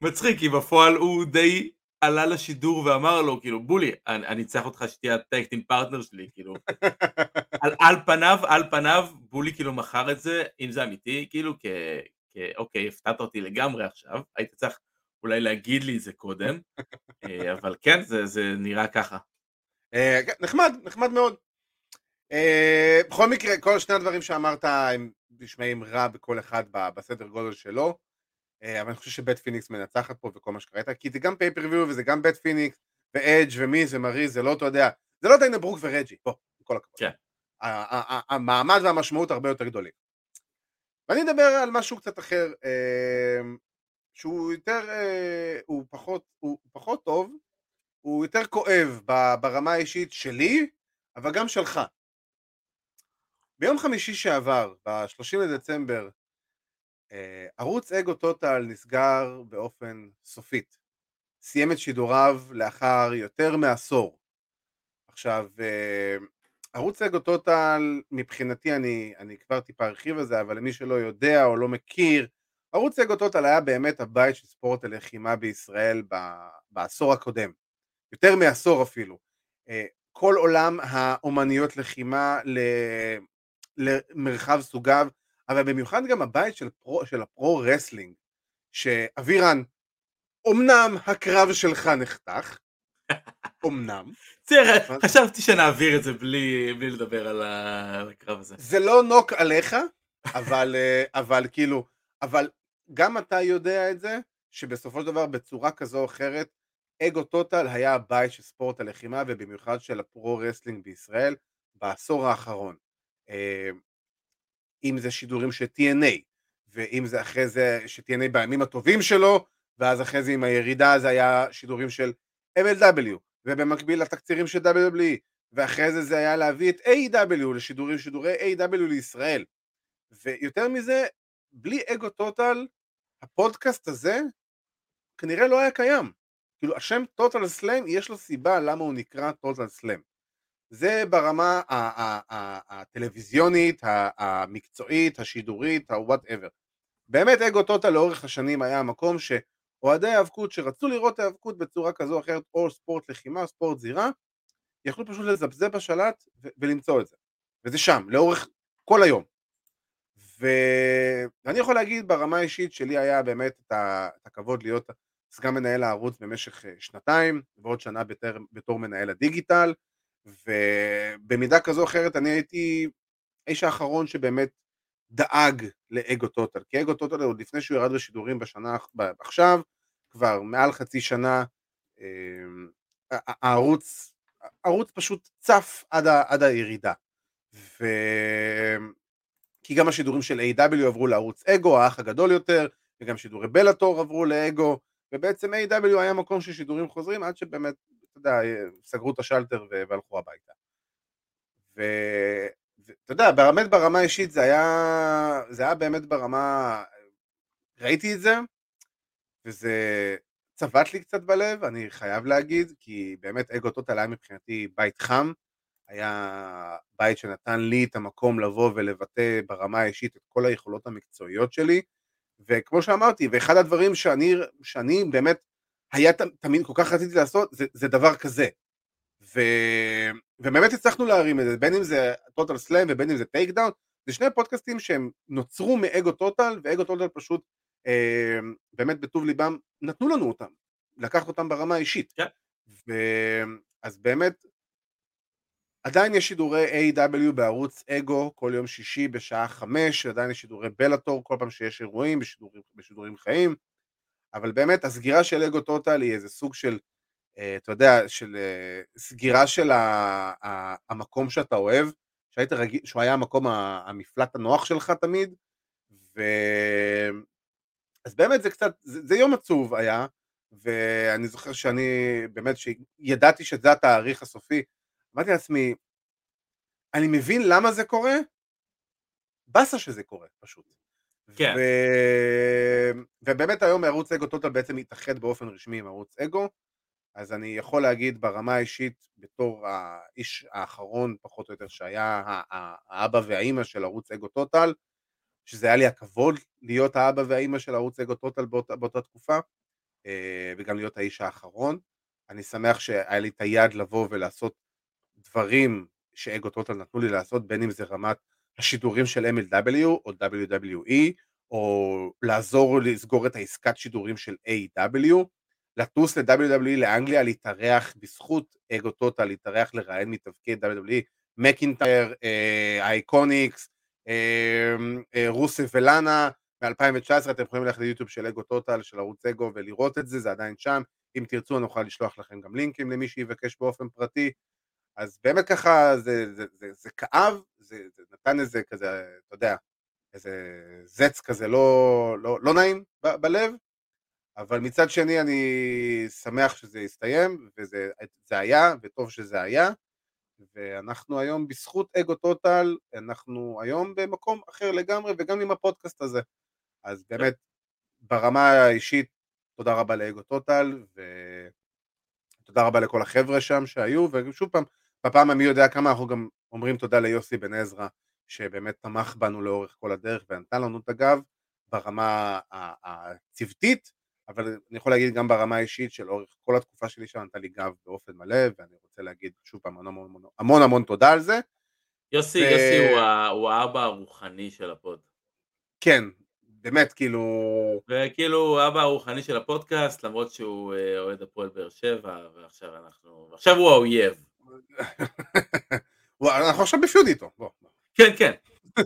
מצחיק, כי בפועל הוא די עלה לשידור ואמר לו, כאילו, בולי, אני אני צריך אותך שתהיה ה tag team partner שלי, כאילו. על, על פניו, על פניו, בולי כאילו מכר את זה, אם זה אמיתי, כאילו, כ... כ אוקיי, הפתעת אותי לגמרי עכשיו, היית צריך אולי להגיד לי את זה קודם, אה, אבל כן, זה, זה נראה ככה. אה, כן, נחמד, נחמד מאוד. אה, בכל מקרה, כל שני הדברים שאמרת הם נשמעים רע בכל אחד בסדר גודל שלו, אבל אני חושב שבית פיניקס מנצחת פה וכל מה שקראת, כי זה גם pay-per-view וזה גם בית פיניקס, ואדג' ומיז ומריז, זה לא, אתה יודע, זה לא דיינה ברוק ורג'י, בוא, עם כל הכבוד. כן. המעמד והמשמעות הרבה יותר גדולים. ואני אדבר על משהו קצת אחר, אה, שהוא יותר, אה, הוא פחות, הוא פחות טוב, הוא יותר כואב ברמה האישית שלי, אבל גם שלך. ביום חמישי שעבר, ב-30 לדצמבר, אה, ערוץ אגו טוטל נסגר באופן סופית. סיים את שידוריו לאחר יותר מעשור. עכשיו, אה, ערוץ אגו טוטל, מבחינתי, אני, אני כבר טיפה ארחיב על זה, אבל למי שלא יודע או לא מכיר, ערוץ אגו טוטל היה באמת הבית של ספורט הלחימה בישראל בעשור הקודם. יותר מעשור אפילו. אה, כל עולם האומניות לחימה למרחב סוגיו, אבל במיוחד גם הבית של, pro, של ה pro wrestling, שאבירן, אמנם הקרב שלך נחתך, אמנם. חשבתי שנעביר את זה בלי, בלי לדבר על הקרב הזה. זה לא נוק עליך, אבל, אה, אבל כאילו, אבל גם אתה יודע את זה, שבסופו של דבר בצורה כזו או אחרת, אגו טוטל היה הבית של ספורט הלחימה ובמיוחד של ה pro wrestling בישראל בעשור האחרון. אם זה שידורים של TNA, ואם זה אחרי זה ש-TNA בימים הטובים שלו, ואז אחרי זה עם הירידה זה היה שידורים של MLW, ובמקביל לתקצירים של WWE, ואחרי זה זה היה להביא את A.W. לשידורים, שידורי A.W. לישראל. ויותר מזה, בלי אגו טוטל, הפודקאסט הזה כנראה לא היה קיים. כאילו השם טוטל סלאם יש לו סיבה למה הוא נקרא טוטל סלאם. זה ברמה הטלוויזיונית, המקצועית, השידורית, ה-whatever. באמת אגו טוטל לאורך השנים היה המקום שאוהדי האבקות שרצו לראות האבקות בצורה כזו או אחרת, או ספורט לחימה, ספורט זירה, יכלו פשוט לזפזפ בשלט ולמצוא את זה. וזה שם, לאורך כל היום. ואני יכול להגיד ברמה האישית שלי היה באמת את הכבוד להיות סגן מנהל הערוץ במשך אה, שנתיים, ועוד שנה בתר, בתור מנהל הדיגיטל, ובמידה כזו או אחרת אני הייתי האיש האחרון שבאמת דאג לאגו טוטל, כי אגו טוטל עוד לפני שהוא ירד לשידורים בשנה עכשיו, כבר מעל חצי שנה, אמ, הערוץ, הערוץ פשוט צף עד, ה, עד הירידה. ו... כי גם השידורים של A.W. עברו לערוץ אגו, האח הגדול יותר, וגם שידורי בלאטור עברו לאגו, ובעצם A.W. היה מקום של שידורים חוזרים עד שבאמת, אתה יודע, סגרו את השלטר והלכו הביתה. ואתה יודע, באמת ברמה האישית זה היה, זה היה באמת ברמה, ראיתי את זה, וזה צבט לי קצת בלב, אני חייב להגיד, כי באמת אגו טוטל היה מבחינתי בית חם, היה בית שנתן לי את המקום לבוא ולבטא ברמה האישית את כל היכולות המקצועיות שלי, וכמו שאמרתי, ואחד הדברים שאני, שאני באמת היה תמיד כל כך רציתי לעשות, זה, זה דבר כזה. ו, ובאמת הצלחנו להרים את זה, בין אם זה טוטל סלאם ובין אם זה טייק דאון, זה שני פודקאסטים שהם נוצרו מאגו טוטל, ואגו טוטל פשוט אה, באמת בטוב ליבם נתנו לנו אותם, לקח אותם ברמה האישית. Yeah. ו... אז באמת עדיין יש שידורי AEW בערוץ אגו כל יום שישי בשעה חמש, עדיין יש שידורי Bellator כל פעם שיש אירועים בשידורים, בשידורים חיים, אבל באמת הסגירה של אגו טוטל היא איזה סוג של, אה, אתה יודע, של אה, סגירה של המקום שאתה אוהב, שהיית רגיל, שהוא היה המקום המפלט הנוח שלך תמיד, ו... אז באמת זה קצת, זה, זה יום עצוב היה, ואני זוכר שאני באמת, שידעתי שזה התאריך הסופי, אמרתי לעצמי, אני מבין למה זה קורה, באסה שזה קורה פשוט. כן. ו... ובאמת היום ערוץ אגו טוטל בעצם התאחד באופן רשמי עם ערוץ אגו, אז אני יכול להגיד ברמה האישית, בתור האיש האחרון פחות או יותר שהיה האבא והאימא של ערוץ אגו טוטל, שזה היה לי הכבוד להיות האבא והאימא של ערוץ אגו טוטל באותה, באותה תקופה, אה, וגם להיות האיש האחרון. אני שמח שהיה לי את היד לבוא ולעשות דברים שאגו טוטל נתנו לי לעשות, בין אם זה רמת השידורים של MLW או WWE, או לעזור לסגור את העסקת שידורים של A.W, לטוס ל-WWE לאנגליה, להתארח בזכות אגו טוטל, להתארח לראיין מתפקיד WWE, מקינטייר, אייקוניקס, אה, אה, רוסף ולאנה, ב-2019 אתם יכולים ללכת ליוטיוב של אגו טוטל, של ערוץ אגו ולראות את זה, זה עדיין שם, אם תרצו אני אוכל לשלוח לכם גם לינקים למי שיבקש באופן פרטי, אז באמת ככה זה, זה, זה, זה כאב, זה, זה נתן איזה כזה, אתה יודע, איזה זץ כזה לא, לא, לא נעים ב, בלב, אבל מצד שני אני שמח שזה הסתיים, וזה היה, וטוב שזה היה, ואנחנו היום בזכות אגו טוטל, אנחנו היום במקום אחר לגמרי, וגם עם הפודקאסט הזה. אז באמת, ברמה האישית, תודה רבה לאגו טוטל, ותודה רבה לכל החבר'ה שם שהיו, ושוב פעם, בפעם המי יודע כמה אנחנו גם אומרים תודה ליוסי בן עזרא, שבאמת תמך בנו לאורך כל הדרך ונתן לנו את הגב ברמה הצוותית, אבל אני יכול להגיד גם ברמה האישית שלאורך כל התקופה שלי שם נתן לי גב באופן מלא, ואני רוצה להגיד שוב פעם המון המון המון, המון תודה על זה. יוסי, ו... יוסי הוא, הוא האבא הרוחני של הפוד. כן, באמת, כאילו... וכאילו הוא האבא הרוחני של הפודקאסט, למרות שהוא אה, אוהד הפועל באר שבע, ועכשיו אנחנו... עכשיו הוא האויב. אנחנו עכשיו בפיוד איתו, בוא. כן, כן.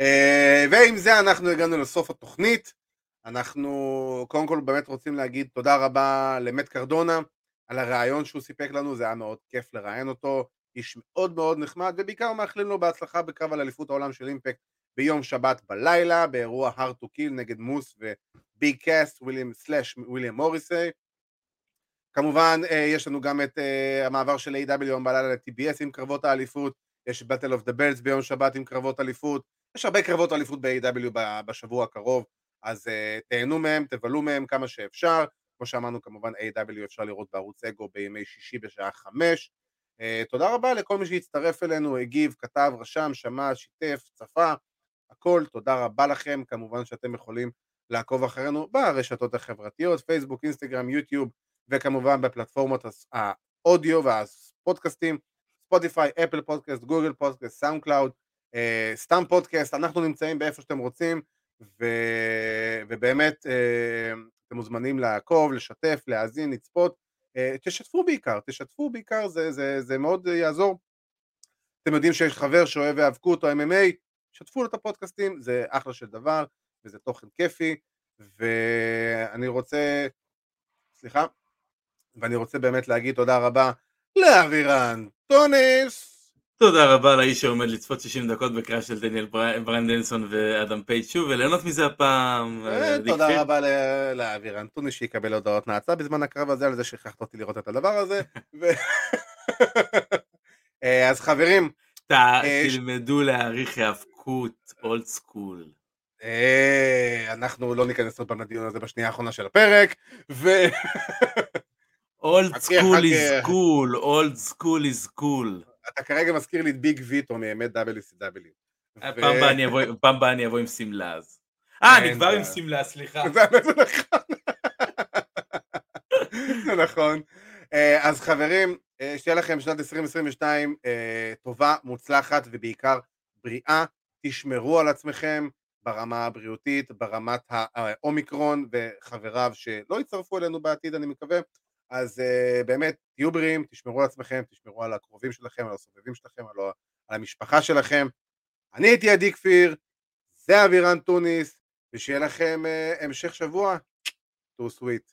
אה, ועם זה אנחנו הגענו לסוף התוכנית. אנחנו קודם כל באמת רוצים להגיד תודה רבה למט קרדונה על הרעיון שהוא סיפק לנו, זה היה מאוד כיף לראיין אותו, איש מאוד מאוד נחמד, ובעיקר מאחלים לו בהצלחה בקרב על אליפות העולם של אימפקט ביום שבת בלילה, באירוע hard to kill נגד מוס וביג קאסט, וויליאם סלאש וויליאם מוריסי. כמובן אה, יש לנו גם את אה, המעבר של A.W. היום בלילה ל-TBS עם קרבות האליפות, יש Battle of the Belts ביום שבת עם קרבות אליפות, יש הרבה קרבות אליפות ב-A.W. בשבוע הקרוב, אז uh, תהנו מהם, תבלו מהם כמה שאפשר, כמו שאמרנו כמובן AEW אפשר לראות בערוץ אגו בימי שישי בשעה חמש. תודה רבה לכל מי שהצטרף אלינו, הגיב, כתב, רשם, שמע, שיתף, צפה, הכל, תודה רבה לכם, כמובן שאתם יכולים לעקוב אחרינו ברשתות החברתיות, פייסבוק, אינסטגרם, יוטיוב, וכמובן בפלטפורמות האודיו והפודקאסטים, ספוטיפיי, אפל פודקאסט, גוגל פודקאסט, סאונד קלאוד, אה, סתם פודקאסט, אנחנו נמצאים באיפה שאתם רוצים, ו... ובאמת אה, אתם מוזמנים לעקוב, לשתף, להאזין, לצפות, אה, תשתפו בעיקר, תשתפו בעיקר, זה, זה, זה מאוד יעזור. אתם יודעים שיש חבר שאוהב היאבקות או MMA, שתפו לו את הפודקאסטים, זה אחלה של דבר, וזה תוכן כיפי, ואני רוצה, סליחה, ואני רוצה באמת להגיד תודה רבה לאבירן טונס. תודה רבה לאיש שעומד לצפות 60 דקות בקריאה של דניאל ברנדנסון ואדם פייג' שוב וליהנות מזה הפעם. אה, תודה רבה לאבירן טונס שיקבל הודעות נאצה בזמן הקרב הזה על זה שהכרחת אותי לראות את הדבר הזה. אה, אז חברים. אה, תלמדו להעריך היאבקות old school. אנחנו לא ניכנס עוד פעם לדיון הזה בשנייה האחרונה של הפרק. Old school is cool, old school is cool. אתה כרגע מזכיר לי את ביג ויטו מאמת WCW. אה, פעם הבאה אני אבוא עם שמלה אז. אה, אני כבר עם שמלה, סליחה. זה נכון. אה, אז חברים, אה, שתהיה לכם שנת 2022 טובה, מוצלחת ובעיקר בריאה. תשמרו על עצמכם ברמה הבריאותית, ברמת האומיקרון וחבריו שלא יצטרפו אלינו בעתיד, אני מקווה. אז uh, באמת, תהיו בריאים, תשמרו על עצמכם, תשמרו על הקרובים שלכם, על הסובבים שלכם, על, על המשפחה שלכם. אני הייתי עדי כפיר, זה אבירן טוניס, ושיהיה לכם uh, המשך שבוע. טו סוויט.